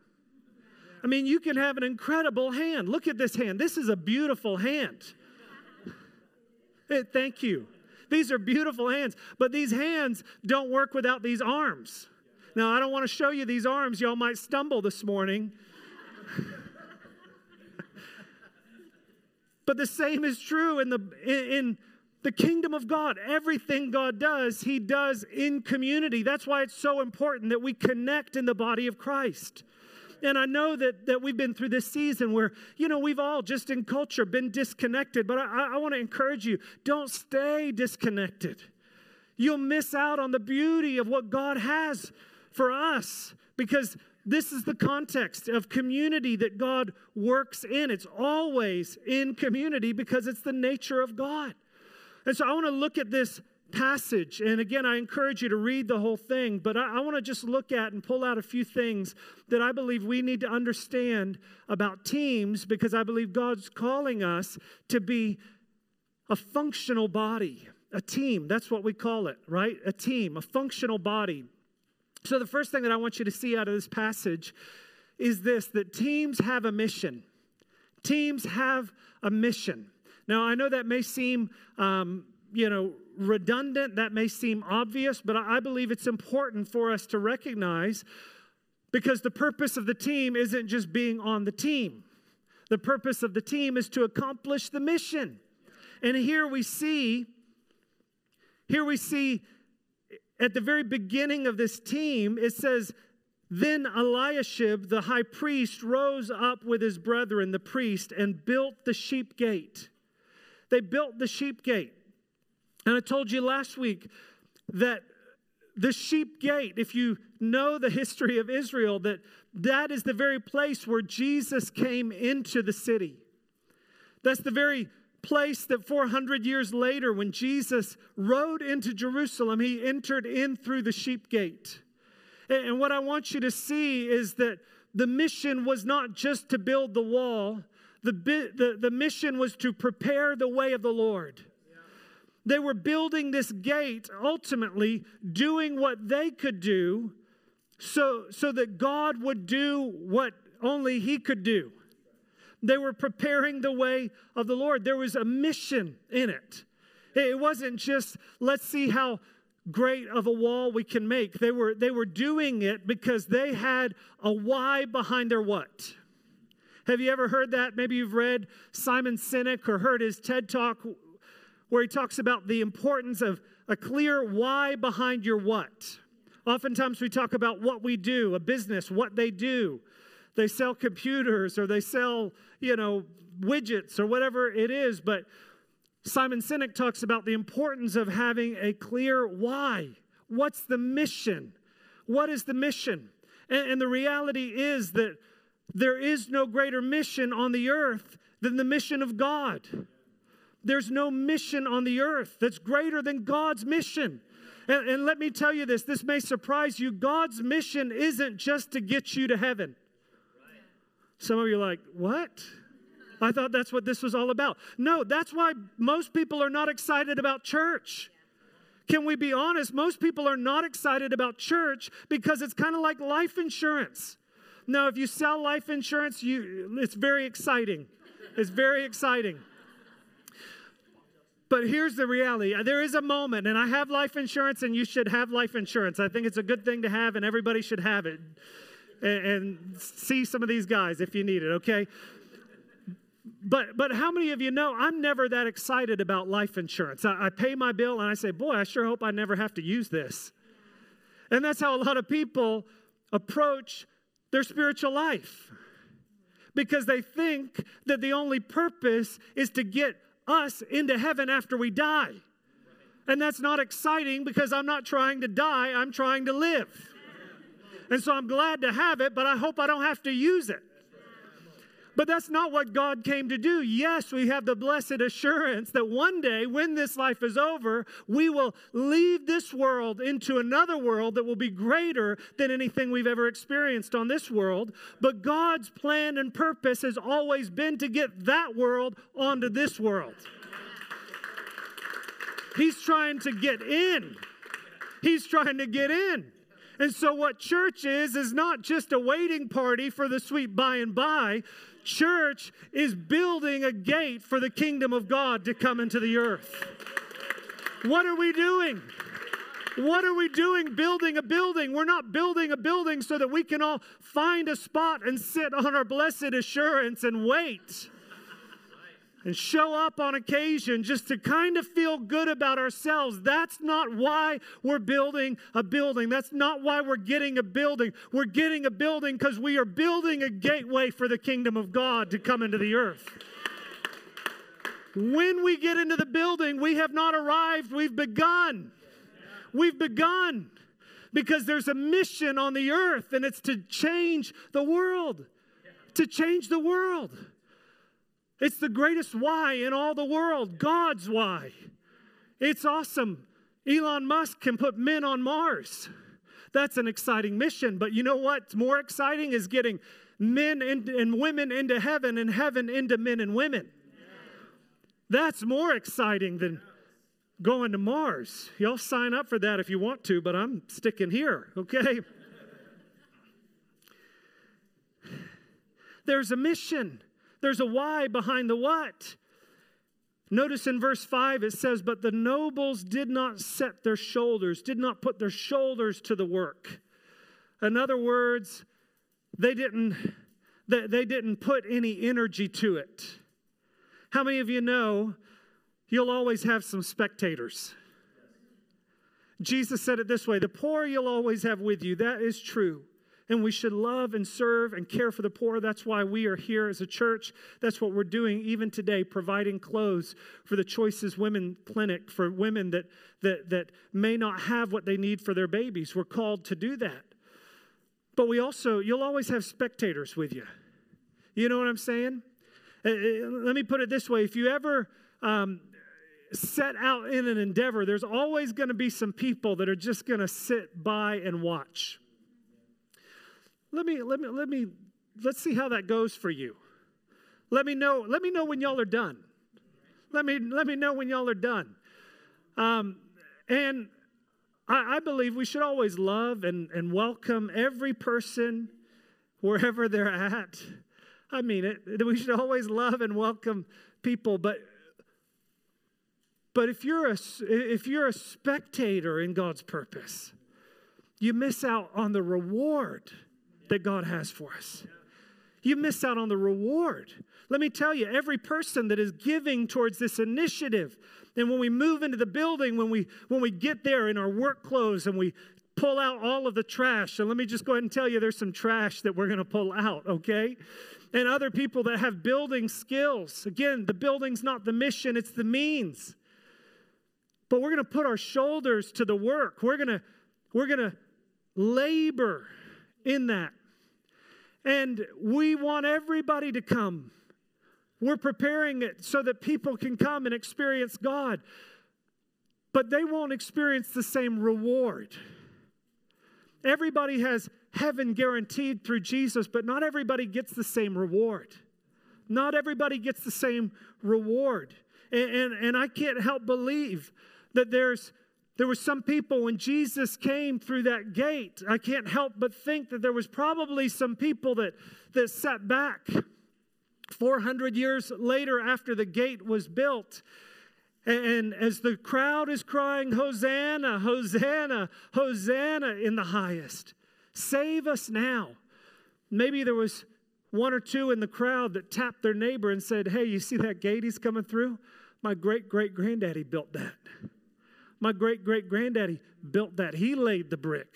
I mean, you can have an incredible hand. Look at this hand. This is a beautiful hand. Thank you. These are beautiful hands, but these hands don't work without these arms. Now, I don't want to show you these arms. Y'all might stumble this morning. but the same is true in the in the kingdom of God. Everything God does, he does in community. That's why it's so important that we connect in the body of Christ. And I know that, that we've been through this season where, you know, we've all just in culture been disconnected. But I, I want to encourage you don't stay disconnected. You'll miss out on the beauty of what God has for us because this is the context of community that God works in. It's always in community because it's the nature of God. And so I want to look at this passage. And again, I encourage you to read the whole thing, but I, I want to just look at and pull out a few things that I believe we need to understand about teams because I believe God's calling us to be a functional body, a team. That's what we call it, right? A team, a functional body. So, the first thing that I want you to see out of this passage is this that teams have a mission. Teams have a mission. Now, I know that may seem, um, you know, redundant, that may seem obvious, but I believe it's important for us to recognize because the purpose of the team isn't just being on the team. The purpose of the team is to accomplish the mission. And here we see, here we see at the very beginning of this team, it says, Then Eliashib, the high priest, rose up with his brethren, the priest, and built the sheep gate. They built the sheep gate. And I told you last week that the sheep gate, if you know the history of Israel, that that is the very place where Jesus came into the city. That's the very place that 400 years later, when Jesus rode into Jerusalem, he entered in through the sheep gate. And what I want you to see is that the mission was not just to build the wall, the, the, the mission was to prepare the way of the Lord. They were building this gate, ultimately doing what they could do so, so that God would do what only He could do. They were preparing the way of the Lord. There was a mission in it. It wasn't just, let's see how great of a wall we can make. They were, they were doing it because they had a why behind their what. Have you ever heard that? Maybe you've read Simon Sinek or heard his TED talk where he talks about the importance of a clear why behind your what. Oftentimes we talk about what we do, a business, what they do. They sell computers or they sell, you know, widgets or whatever it is, but Simon Sinek talks about the importance of having a clear why. What's the mission? What is the mission? And, and, the reality is that there is no greater mission on the earth than the mission of God. There's no mission on the earth that's greater than God's mission. And, and let me tell you this this may surprise you. God's mission isn't just to get you to heaven. Some of you are like, what? I thought that's what this was all about. No, that's why most people are not excited about church. Can we be honest? Most people are not excited about church because it's kind of like life insurance. Now, if you sell life insurance, you, it's very exciting. It's very exciting. But here's the reality there is a moment, and I have life insurance, and you should have life insurance. I think it's a good thing to have, and everybody should have it. And, and see some of these guys if you need it, okay? But, but how many of you know I'm never that excited about life insurance? I, I pay my bill and I say, boy, I sure hope I never have to use this. And that's how a lot of people approach their spiritual life because they think that the only purpose is to get us into heaven after we die. And that's not exciting because I'm not trying to die, I'm trying to live. And so I'm glad to have it, but I hope I don't have to use it. But that's not what God came to do. Yes, we have the blessed assurance that one day, when this life is over, we will leave this world into another world that will be greater than anything we've ever experienced on this world. But God's plan and purpose has always been to get that world onto this world. He's trying to get in. He's trying to get in. And so, what church is, is not just a waiting party for the sweet by and by church is building a gate for the kingdom of God to come into the earth. What are we doing? What are we doing building a building? We're not building a building so that we can all find a spot and sit on our blessed assurance and wait and show up on occasion just to kind of feel good about ourselves. That's not why we're building a building. That's not why we're getting a building. We're getting a building because we are building a gateway for the kingdom of God to come into the earth. When we get into the building, we have not arrived, we've begun. We've begun because there's a mission on the earth and it's to change the world. To change the world. It's the greatest why in all the world, God's why. It's awesome. Elon Musk can put men on Mars. That's an exciting mission. But you know what's more exciting is getting men and women into heaven and heaven into men and women. That's more exciting than going to Mars. Y'all sign up for that if you want to, but I'm sticking here, okay? There's a mission. There's a why behind the what. Notice in verse 5 it says, But the nobles did not set their shoulders, did not put their shoulders to the work. In other words, they didn't, they, they didn't put any energy to it. How many of you know you'll always have some spectators? Jesus said it this way The poor you'll always have with you. That is true. And we should love and serve and care for the poor. That's why we are here as a church. That's what we're doing even today, providing clothes for the Choices Women Clinic for women that, that, that may not have what they need for their babies. We're called to do that. But we also, you'll always have spectators with you. You know what I'm saying? Uh, uh, let me put it this way if you ever um, set out in an endeavor, there's always going to be some people that are just going to sit by and watch. Let me, let me, let me, let's see how that goes for you. Let me know, let me know when y'all are done. Let me, let me know when y'all are done. Um, and I, I believe we should always love and, and welcome every person wherever they're at. I mean it. We should always love and welcome people, but but if you're a if you're a spectator in God's purpose, you miss out on the reward that God has for us. You miss out on the reward. Let me tell you, every person that is giving towards this initiative, and when we move into the building, when we when we get there in our work clothes and we pull out all of the trash, and let me just go ahead and tell you there's some trash that we're going to pull out, okay? And other people that have building skills. Again, the building's not the mission, it's the means. But we're going to put our shoulders to the work. We're going to we're going to labor in that. And we want everybody to come. We're preparing it so that people can come and experience God. But they won't experience the same reward. Everybody has heaven guaranteed through Jesus, but not everybody gets the same reward. Not everybody gets the same reward. And, and, and I can't help believe that there's there were some people when Jesus came through that gate, I can't help but think that there was probably some people that, that sat back 400 years later after the gate was built. And as the crowd is crying, Hosanna, Hosanna, Hosanna in the highest, save us now. Maybe there was one or two in the crowd that tapped their neighbor and said, Hey, you see that gate he's coming through? My great great granddaddy built that. My great great granddaddy built that. He laid the brick.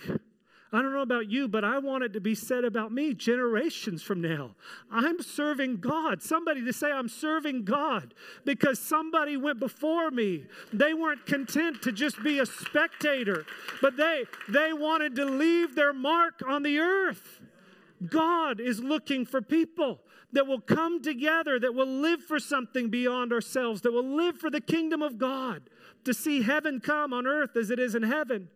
I don't know about you, but I want it to be said about me generations from now. I'm serving God. Somebody to say, I'm serving God because somebody went before me. They weren't content to just be a spectator, but they, they wanted to leave their mark on the earth. God is looking for people that will come together, that will live for something beyond ourselves, that will live for the kingdom of God to see heaven come on earth as it is in heaven.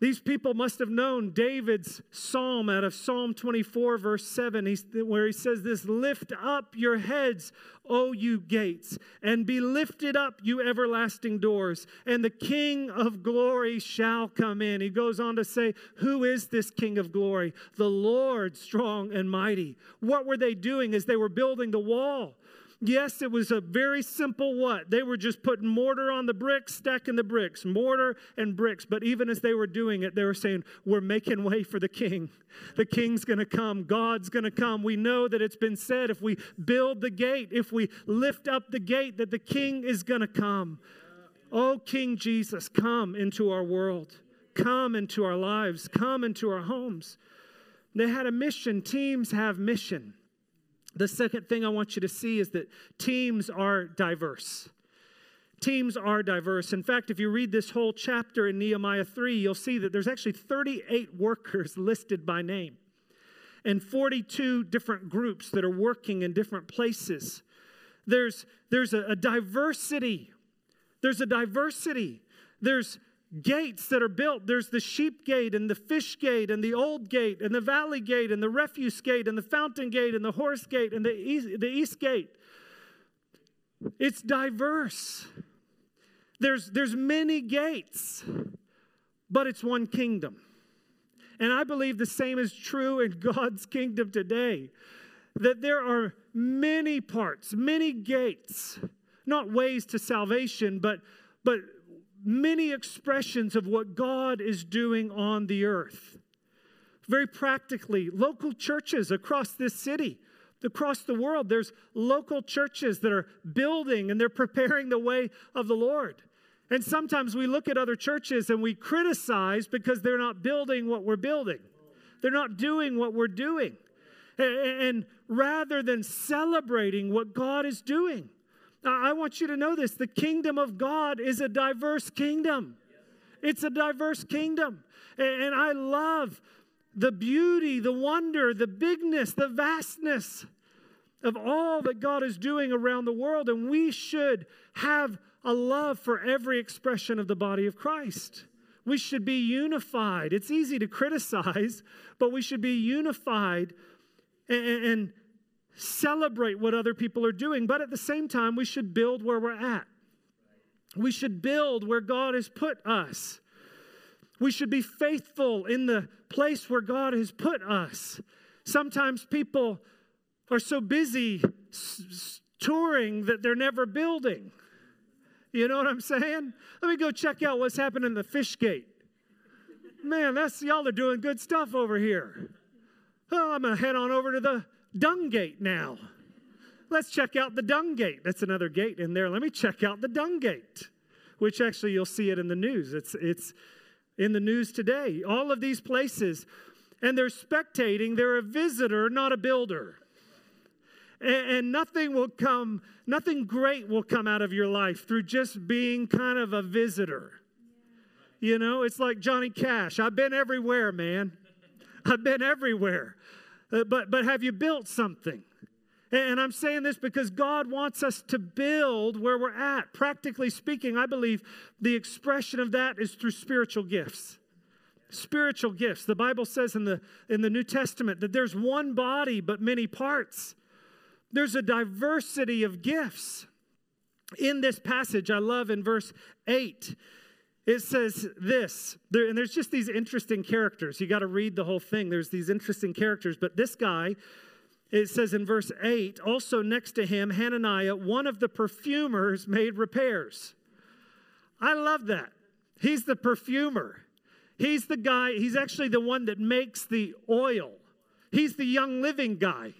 These people must have known David's psalm out of Psalm 24, verse 7, where he says this Lift up your heads, O you gates, and be lifted up, you everlasting doors, and the King of glory shall come in. He goes on to say, Who is this King of glory? The Lord strong and mighty. What were they doing as they were building the wall? Yes, it was a very simple what? They were just putting mortar on the bricks, stacking the bricks, mortar and bricks. But even as they were doing it, they were saying, We're making way for the king. The king's going to come. God's going to come. We know that it's been said if we build the gate, if we lift up the gate, that the king is going to come. Oh, King Jesus, come into our world. Come into our lives. Come into our homes. They had a mission. Teams have mission. The second thing I want you to see is that teams are diverse. Teams are diverse. In fact, if you read this whole chapter in Nehemiah 3, you'll see that there's actually 38 workers listed by name and 42 different groups that are working in different places. There's, there's a, a diversity. There's a diversity. There's gates that are built. There's the sheep gate and the fish gate and the old gate and the valley gate and the refuse gate and the fountain gate and the horse gate and the east, the east gate. It's diverse. There's, there's many gates, but it's one kingdom. And I believe the same is true in God's kingdom today. That there are many parts, many gates, not ways to salvation, but, but many expressions of what God is doing on the earth. Very practically, local churches across this city, across the world, there's local churches that are building and they're preparing the way of the Lord. And sometimes we look at other churches and we criticize because they're not building what we're building. they're not doing what we're doing. And rather than celebrating what God is doing, I want you to know this the kingdom of God is a diverse kingdom. It's a diverse kingdom. And I love the beauty, the wonder, the bigness, the vastness of all that God is doing around the world. And we should have a love for every expression of the body of Christ. We should be unified. It's easy to criticize, but we should be unified and, and celebrate what other people are doing. But at the same time, we should build where we're at. We should build where God has put us. We should be faithful in the place where God has put us. Sometimes people are so busy s- touring that they're never building. You know what I'm saying? Let me go check out what's happening in the fish gate. Man, that's y'all are doing good stuff over here. Oh, I'm gonna head on over to the dung gate now. Let's check out the dung gate. That's another gate in there. Let me check out the dung gate, which actually you'll see it in the news. It's it's in the news today. All of these places, and they're spectating. They're a visitor, not a builder. And, and nothing will come, nothing great will come out of your life through just being kind of a visitor. You know, it's like Johnny Cash. I've been everywhere, man. I've been everywhere. Uh, but, but have you built something? And I'm saying this because God wants us to build where we're at. Practically speaking, I believe the expression of that is through spiritual gifts. Spiritual gifts. The Bible says in the, in the New Testament that there's one body but many parts. There's a diversity of gifts. In this passage, I love in verse 8, it says this, there, and there's just these interesting characters. You got to read the whole thing. There's these interesting characters, but this guy, it says in verse 8, also next to him, Hananiah, one of the perfumers, made repairs. I love that. He's the perfumer. He's the guy, he's actually the one that makes the oil. He's the young living guy.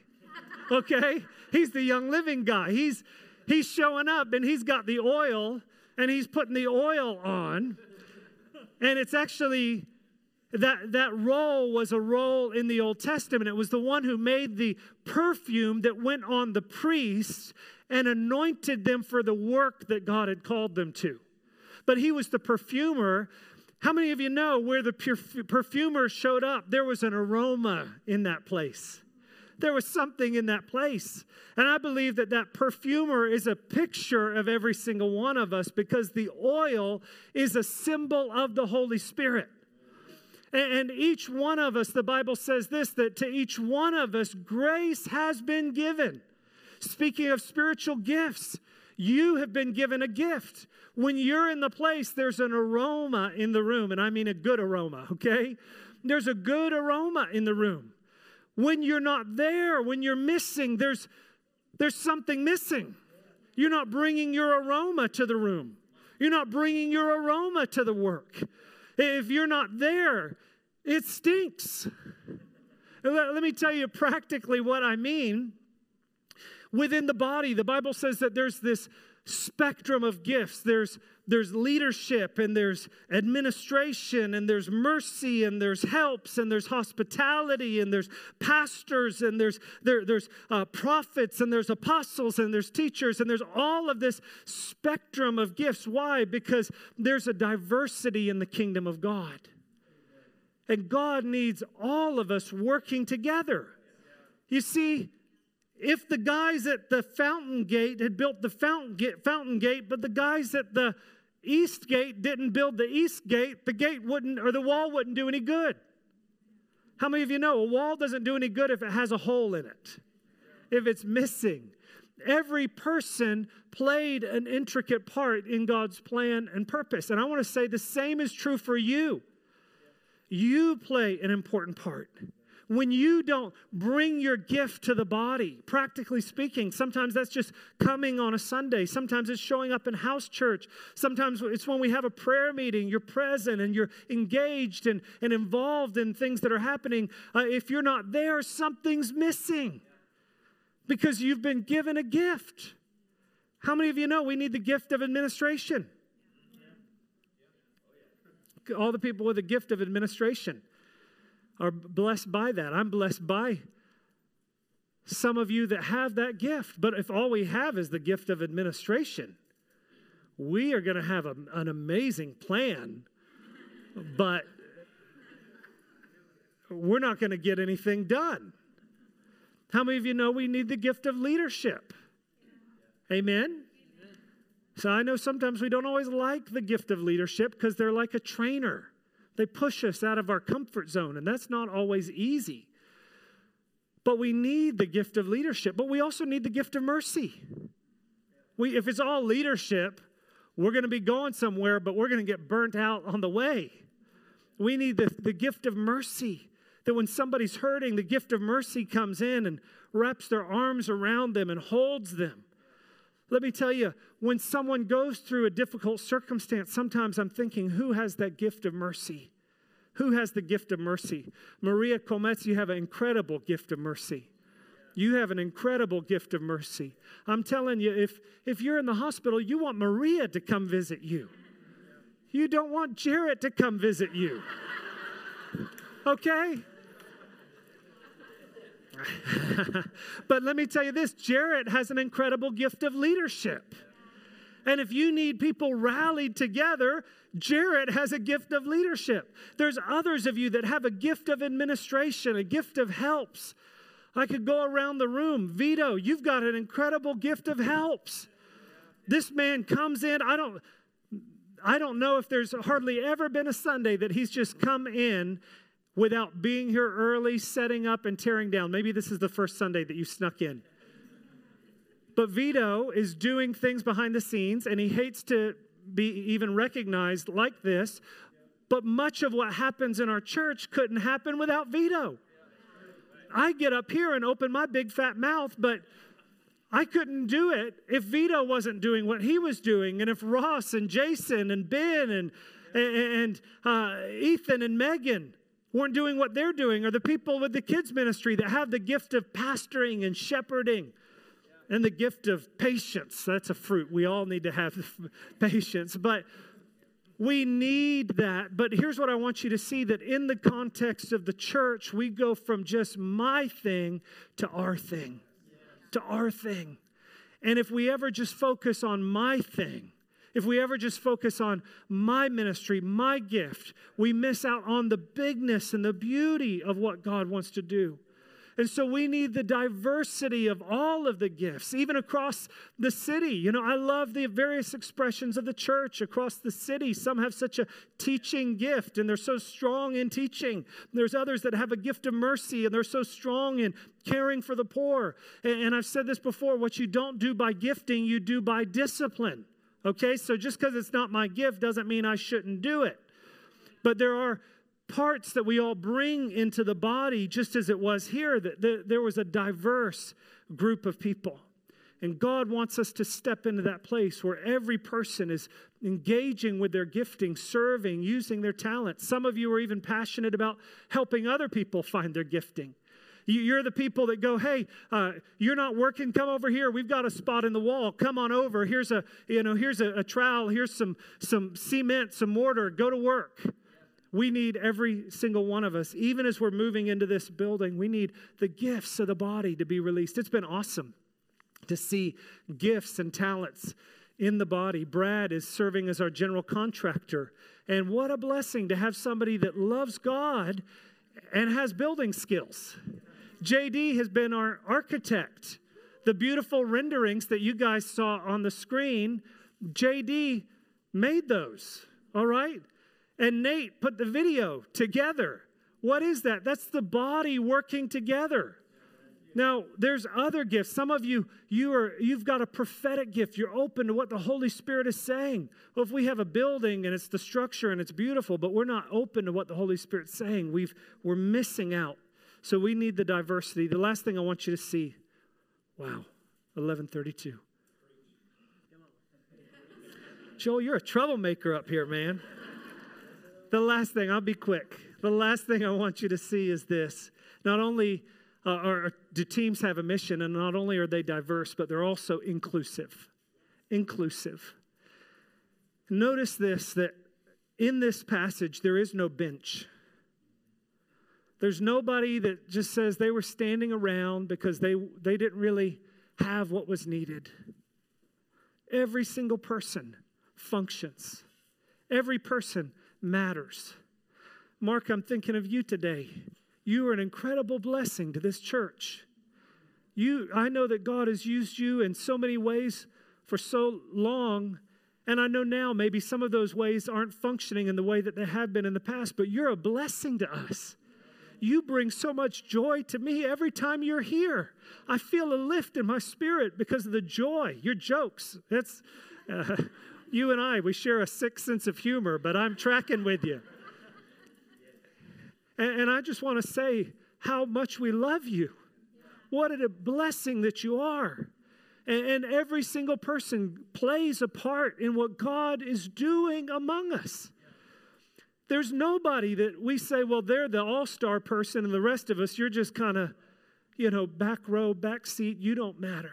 Okay? He's the young living guy. He's he's showing up and he's got the oil and he's putting the oil on. And it's actually that, that role was a role in the Old Testament. It was the one who made the perfume that went on the priests and anointed them for the work that God had called them to. But he was the perfumer. How many of you know where the perfumer showed up? There was an aroma in that place. There was something in that place. And I believe that that perfumer is a picture of every single one of us because the oil is a symbol of the Holy Spirit. And each one of us, the Bible says this that to each one of us, grace has been given. Speaking of spiritual gifts, you have been given a gift. When you're in the place, there's an aroma in the room, and I mean a good aroma, okay? There's a good aroma in the room. When you're not there, when you're missing, there's, there's something missing. You're not bringing your aroma to the room, you're not bringing your aroma to the work. If you're not there, it stinks. Let, let me tell you practically what I mean. Within the body, the Bible says that there's this spectrum of gifts. There's, there's leadership and there's administration and there's mercy and there's helps and there's hospitality and there's pastors and there's, there, there's uh, prophets and there's apostles and there's teachers and there's all of this spectrum of gifts. Why? Because there's a diversity in the kingdom of God. And God needs all of us working together. You see, if the guys at the fountain gate had built the fountain gate, fountain gate, but the guys at the east gate didn't build the east gate, the gate wouldn't, or the wall wouldn't do any good. How many of you know a wall doesn't do any good if it has a hole in it, if it's missing? Every person played an intricate part in God's plan and purpose. And I want to say the same is true for you. You play an important part when you don't bring your gift to the body, practically speaking, sometimes that's just coming on a Sunday. Sometimes it's showing up in house church. Sometimes it's when we have a prayer meeting, you're present and you're engaged and, and involved in things that are happening. Uh, if you're not there, something's missing because you've been given a gift. How many of you know we need the gift of administration? All the people with a gift of administration. Are blessed by that. I'm blessed by some of you that have that gift. But if all we have is the gift of administration, we are going to have a, an amazing plan, but we're not going to get anything done. How many of you know we need the gift of leadership? Amen? So I know sometimes we don't always like the gift of leadership because they're like a trainer. They push us out of our comfort zone, and that's not always easy. But we need the gift of leadership, but we also need the gift of mercy. We, if it's all leadership, we're going to be going somewhere, but we're going to get burnt out on the way. We need the, the gift of mercy. That when somebody's hurting, the gift of mercy comes in and wraps their arms around them and holds them. Let me tell you, when someone goes through a difficult circumstance, sometimes I'm thinking, who has that gift of mercy? Who has the gift of mercy? Maria Comets, you have an incredible gift of mercy. You have an incredible gift of mercy. I'm telling you, if, if you're in the hospital, you want Maria to come visit you. You don't want Jarrett to come visit you. Okay? but let me tell you this Jarrett has an incredible gift of leadership. And if you need people rallied together, Jarrett has a gift of leadership. There's others of you that have a gift of administration, a gift of helps. I could go around the room. Vito, you've got an incredible gift of helps. This man comes in, I don't I don't know if there's hardly ever been a Sunday that he's just come in without being here early, setting up and tearing down. Maybe this is the first Sunday that you snuck in. But Vito is doing things behind the scenes and he hates to be even recognized like this. But much of what happens in our church couldn't happen without Vito. I get up here and open my big fat mouth, but I couldn't do it if Vito wasn't doing what he was doing, and if Ross and Jason and Ben and and uh, Ethan and Megan weren't doing what they're doing, or the people with the kids ministry that have the gift of pastoring and shepherding and the gift of patience. That's a fruit. We all need to have patience, but we need that. But here's what I want you to see that in the context of the church, we go from just my thing to our thing, to our thing. And if we ever just focus on my thing, if we ever just focus on my ministry, my gift, we miss out on the bigness and the beauty of what God wants to do. And so we need the diversity of all of the gifts, even across the city. You know, I love the various expressions of the church across the city. Some have such a teaching gift and they're so strong in teaching. There's others that have a gift of mercy and they're so strong in caring for the poor. And, I've said this before what you don't do by gifting, you do by discipline. Okay, so just because it's not my gift doesn't mean I shouldn't do it. But there are parts that we all bring into the body, just as it was here, that there was a diverse group of people. And God wants us to step into that place where every person is engaging with their gifting, serving, using their talent. Some of you are even passionate about helping other people find their gifting. You're the people that go, hey, uh, you're not working. Come over here. We've got a spot in the wall. Come on over. Here's a, you know, here's a, a trowel. Here's some, some cement, some mortar. Go to work. We need every single one of us, even as we're moving into this building, we need the gifts of the body to be released. It's been awesome to see gifts and talents in the body. Brad is serving as our general contractor. And what a blessing to have somebody that loves God and has building skills. JD has been our architect. The beautiful renderings that you guys saw on the screen, JD made those, all right? And Nate put the video together. What is that? That's the body working together. Now, there's other gifts. Some of you, you are, you've got a prophetic gift. You're open to what the Holy Spirit is saying. Well, if we have a building and it's the structure and it's beautiful, but we're not open to what the Holy Spirit's saying, we've, we're missing out. So we need the diversity. The last thing I want you to see, wow, 1132. Joel, you're a troublemaker up here, man. The last thing, I'll be quick. The last thing I want you to see is this. Not only uh, are, do teams have a mission, and not only are they diverse, but they're also inclusive. Inclusive. Notice this that in this passage, there is no bench. There's nobody that just says they were standing around because they, they didn't really have what was needed. Every single person functions, every person matters. Mark, I'm thinking of you today. You are an incredible blessing to this church. You, I know that God has used you in so many ways for so long, and I know now maybe some of those ways aren't functioning in the way that they have been in the past, but you're a blessing to us. You bring so much joy to me every time you're here. I feel a lift in my spirit because of the joy, your jokes. That's uh, you and I, we share a sick sense of humor, but I'm tracking with you. And, and I just want to say how much we love you. What a blessing that you are. And, and every single person plays a part in what God is doing among us. There's nobody that we say, well, they're the all star person, and the rest of us, you're just kind of, you know, back row, back seat. You don't matter.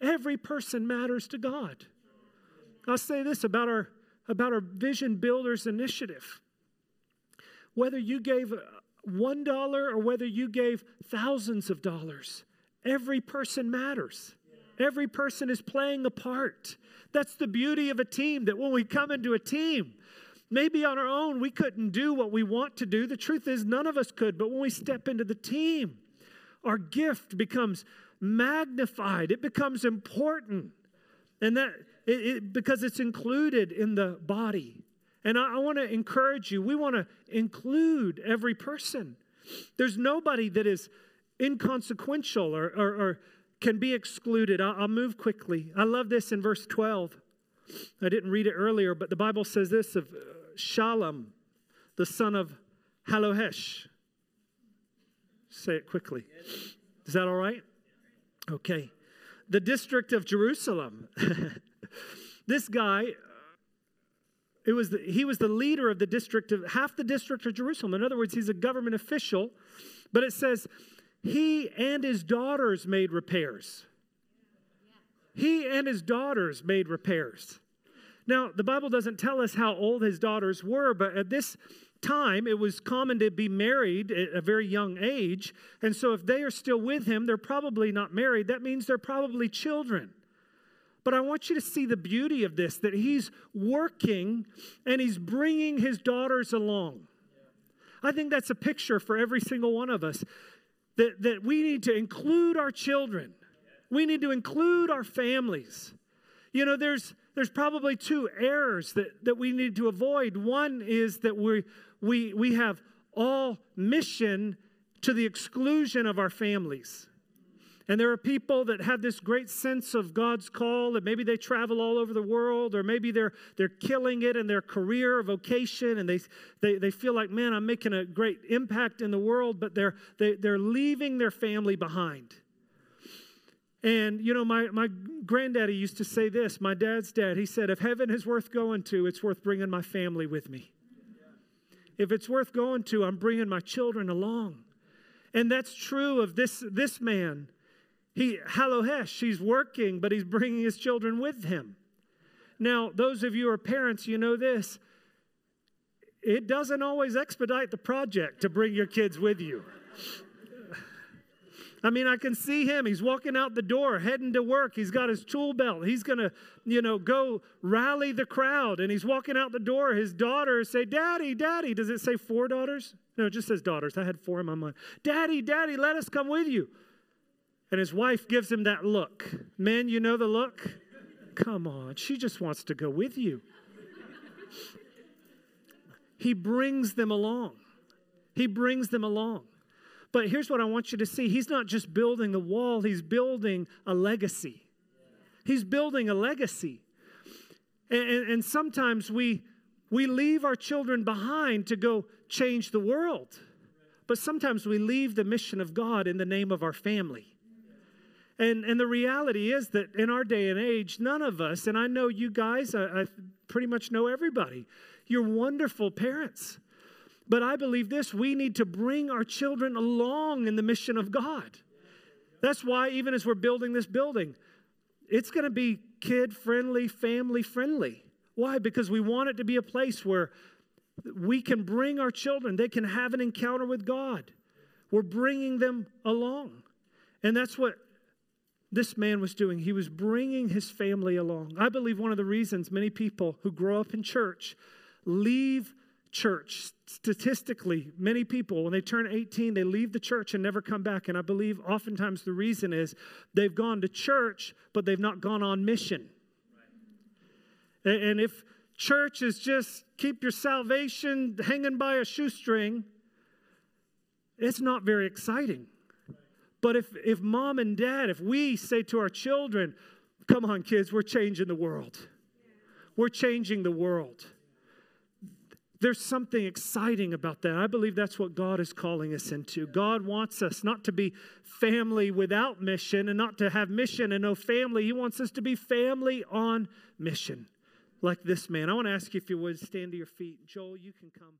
Every person matters to God. I'll say this about our, about our Vision Builders initiative. Whether you gave uh, $1 or whether you gave thousands of dollars, every person matters. Every person is playing a part. That's the beauty of a team, that when we come into a team, Maybe on our own, we couldn't do what we want to do. The truth is, none of us could. But when we step into the team, our gift becomes magnified, it becomes important. And that, it, it, because it's included in the body. And I, I want to encourage you, we want to include every person. There's nobody that is inconsequential or, or, or can be excluded. I'll, I'll move quickly. I love this in verse 12. I didn't read it earlier, but the Bible says this of uh, Shallum, the son of Halohesh. Say it quickly. Is that all right? Okay. The district of Jerusalem. this guy, uh, it was the, he was the leader of the district of half the district of Jerusalem. In other words, he's a government official. But it says he and his daughters made repairs. He and his daughters made repairs. Now, the Bible doesn't tell us how old his daughters were, but at this time, it was common to be married at a very young age. And so, if they are still with him, they're probably not married. That means they're probably children. But I want you to see the beauty of this that he's working and he's bringing his daughters along. I think that's a picture for every single one of us that, that we need to include our children, we need to include our families. You know, there's there's probably two errors that, that we need to avoid. One is that we, we, we have all mission to the exclusion of our families. And there are people that have this great sense of God's call, and maybe they travel all over the world, or maybe they're, they're killing it in their career or vocation, and they, they, they feel like, man, I'm making a great impact in the world, but they're, they, they're leaving their family behind. And, you know, my, my granddaddy used to say this, my dad's dad. He said, If heaven is worth going to, it's worth bringing my family with me. If it's worth going to, I'm bringing my children along. And that's true of this, this man. He, Halohesh, he's working, but he's bringing his children with him. Now, those of you who are parents, you know this. It doesn't always expedite the project to bring your kids with you. I mean, I can see him. He's walking out the door, heading to work. He's got his tool belt. He's going to, you know, go rally the crowd. And he's walking out the door. His daughters say, Daddy, Daddy. Does it say four daughters? No, it just says daughters. I had four in my mind. Daddy, Daddy, let us come with you. And his wife gives him that look. Men, you know the look? Come on. She just wants to go with you. he brings them along. He brings them along. But here's what I want you to see He's not just building the wall, He's building a legacy. He's building a legacy. And, and, and sometimes we, we leave our children behind to go change the world. But sometimes we leave the mission of God in the name of our family. And, and the reality is that in our day and age, none of us, and I know you guys, I, I pretty much know everybody, you're wonderful parents. But I believe this we need to bring our children along in the mission of God. That's why, even as we're building this building, it's going to be kid friendly, family friendly. Why? Because we want it to be a place where we can bring our children, they can have an encounter with God. We're bringing them along. And that's what this man was doing. He was bringing his family along. I believe one of the reasons many people who grow up in church leave church. Statistically, many people, when they turn 18, they leave the church and never come back. And I believe oftentimes the reason is they've gone to church, but they've not gone on mission. And if church is just keep your salvation hanging by a shoestring, it's not very exciting. But if, if mom and dad, if we say to our children, come on, kids, we're changing the world, we're changing the world. There's something exciting about that. I believe that's what God is calling us into. God wants us not to be family without mission and not to have mission and no family. He wants us to be family on mission like this man. I want to ask you if you would stand to your feet. Joel, you can come.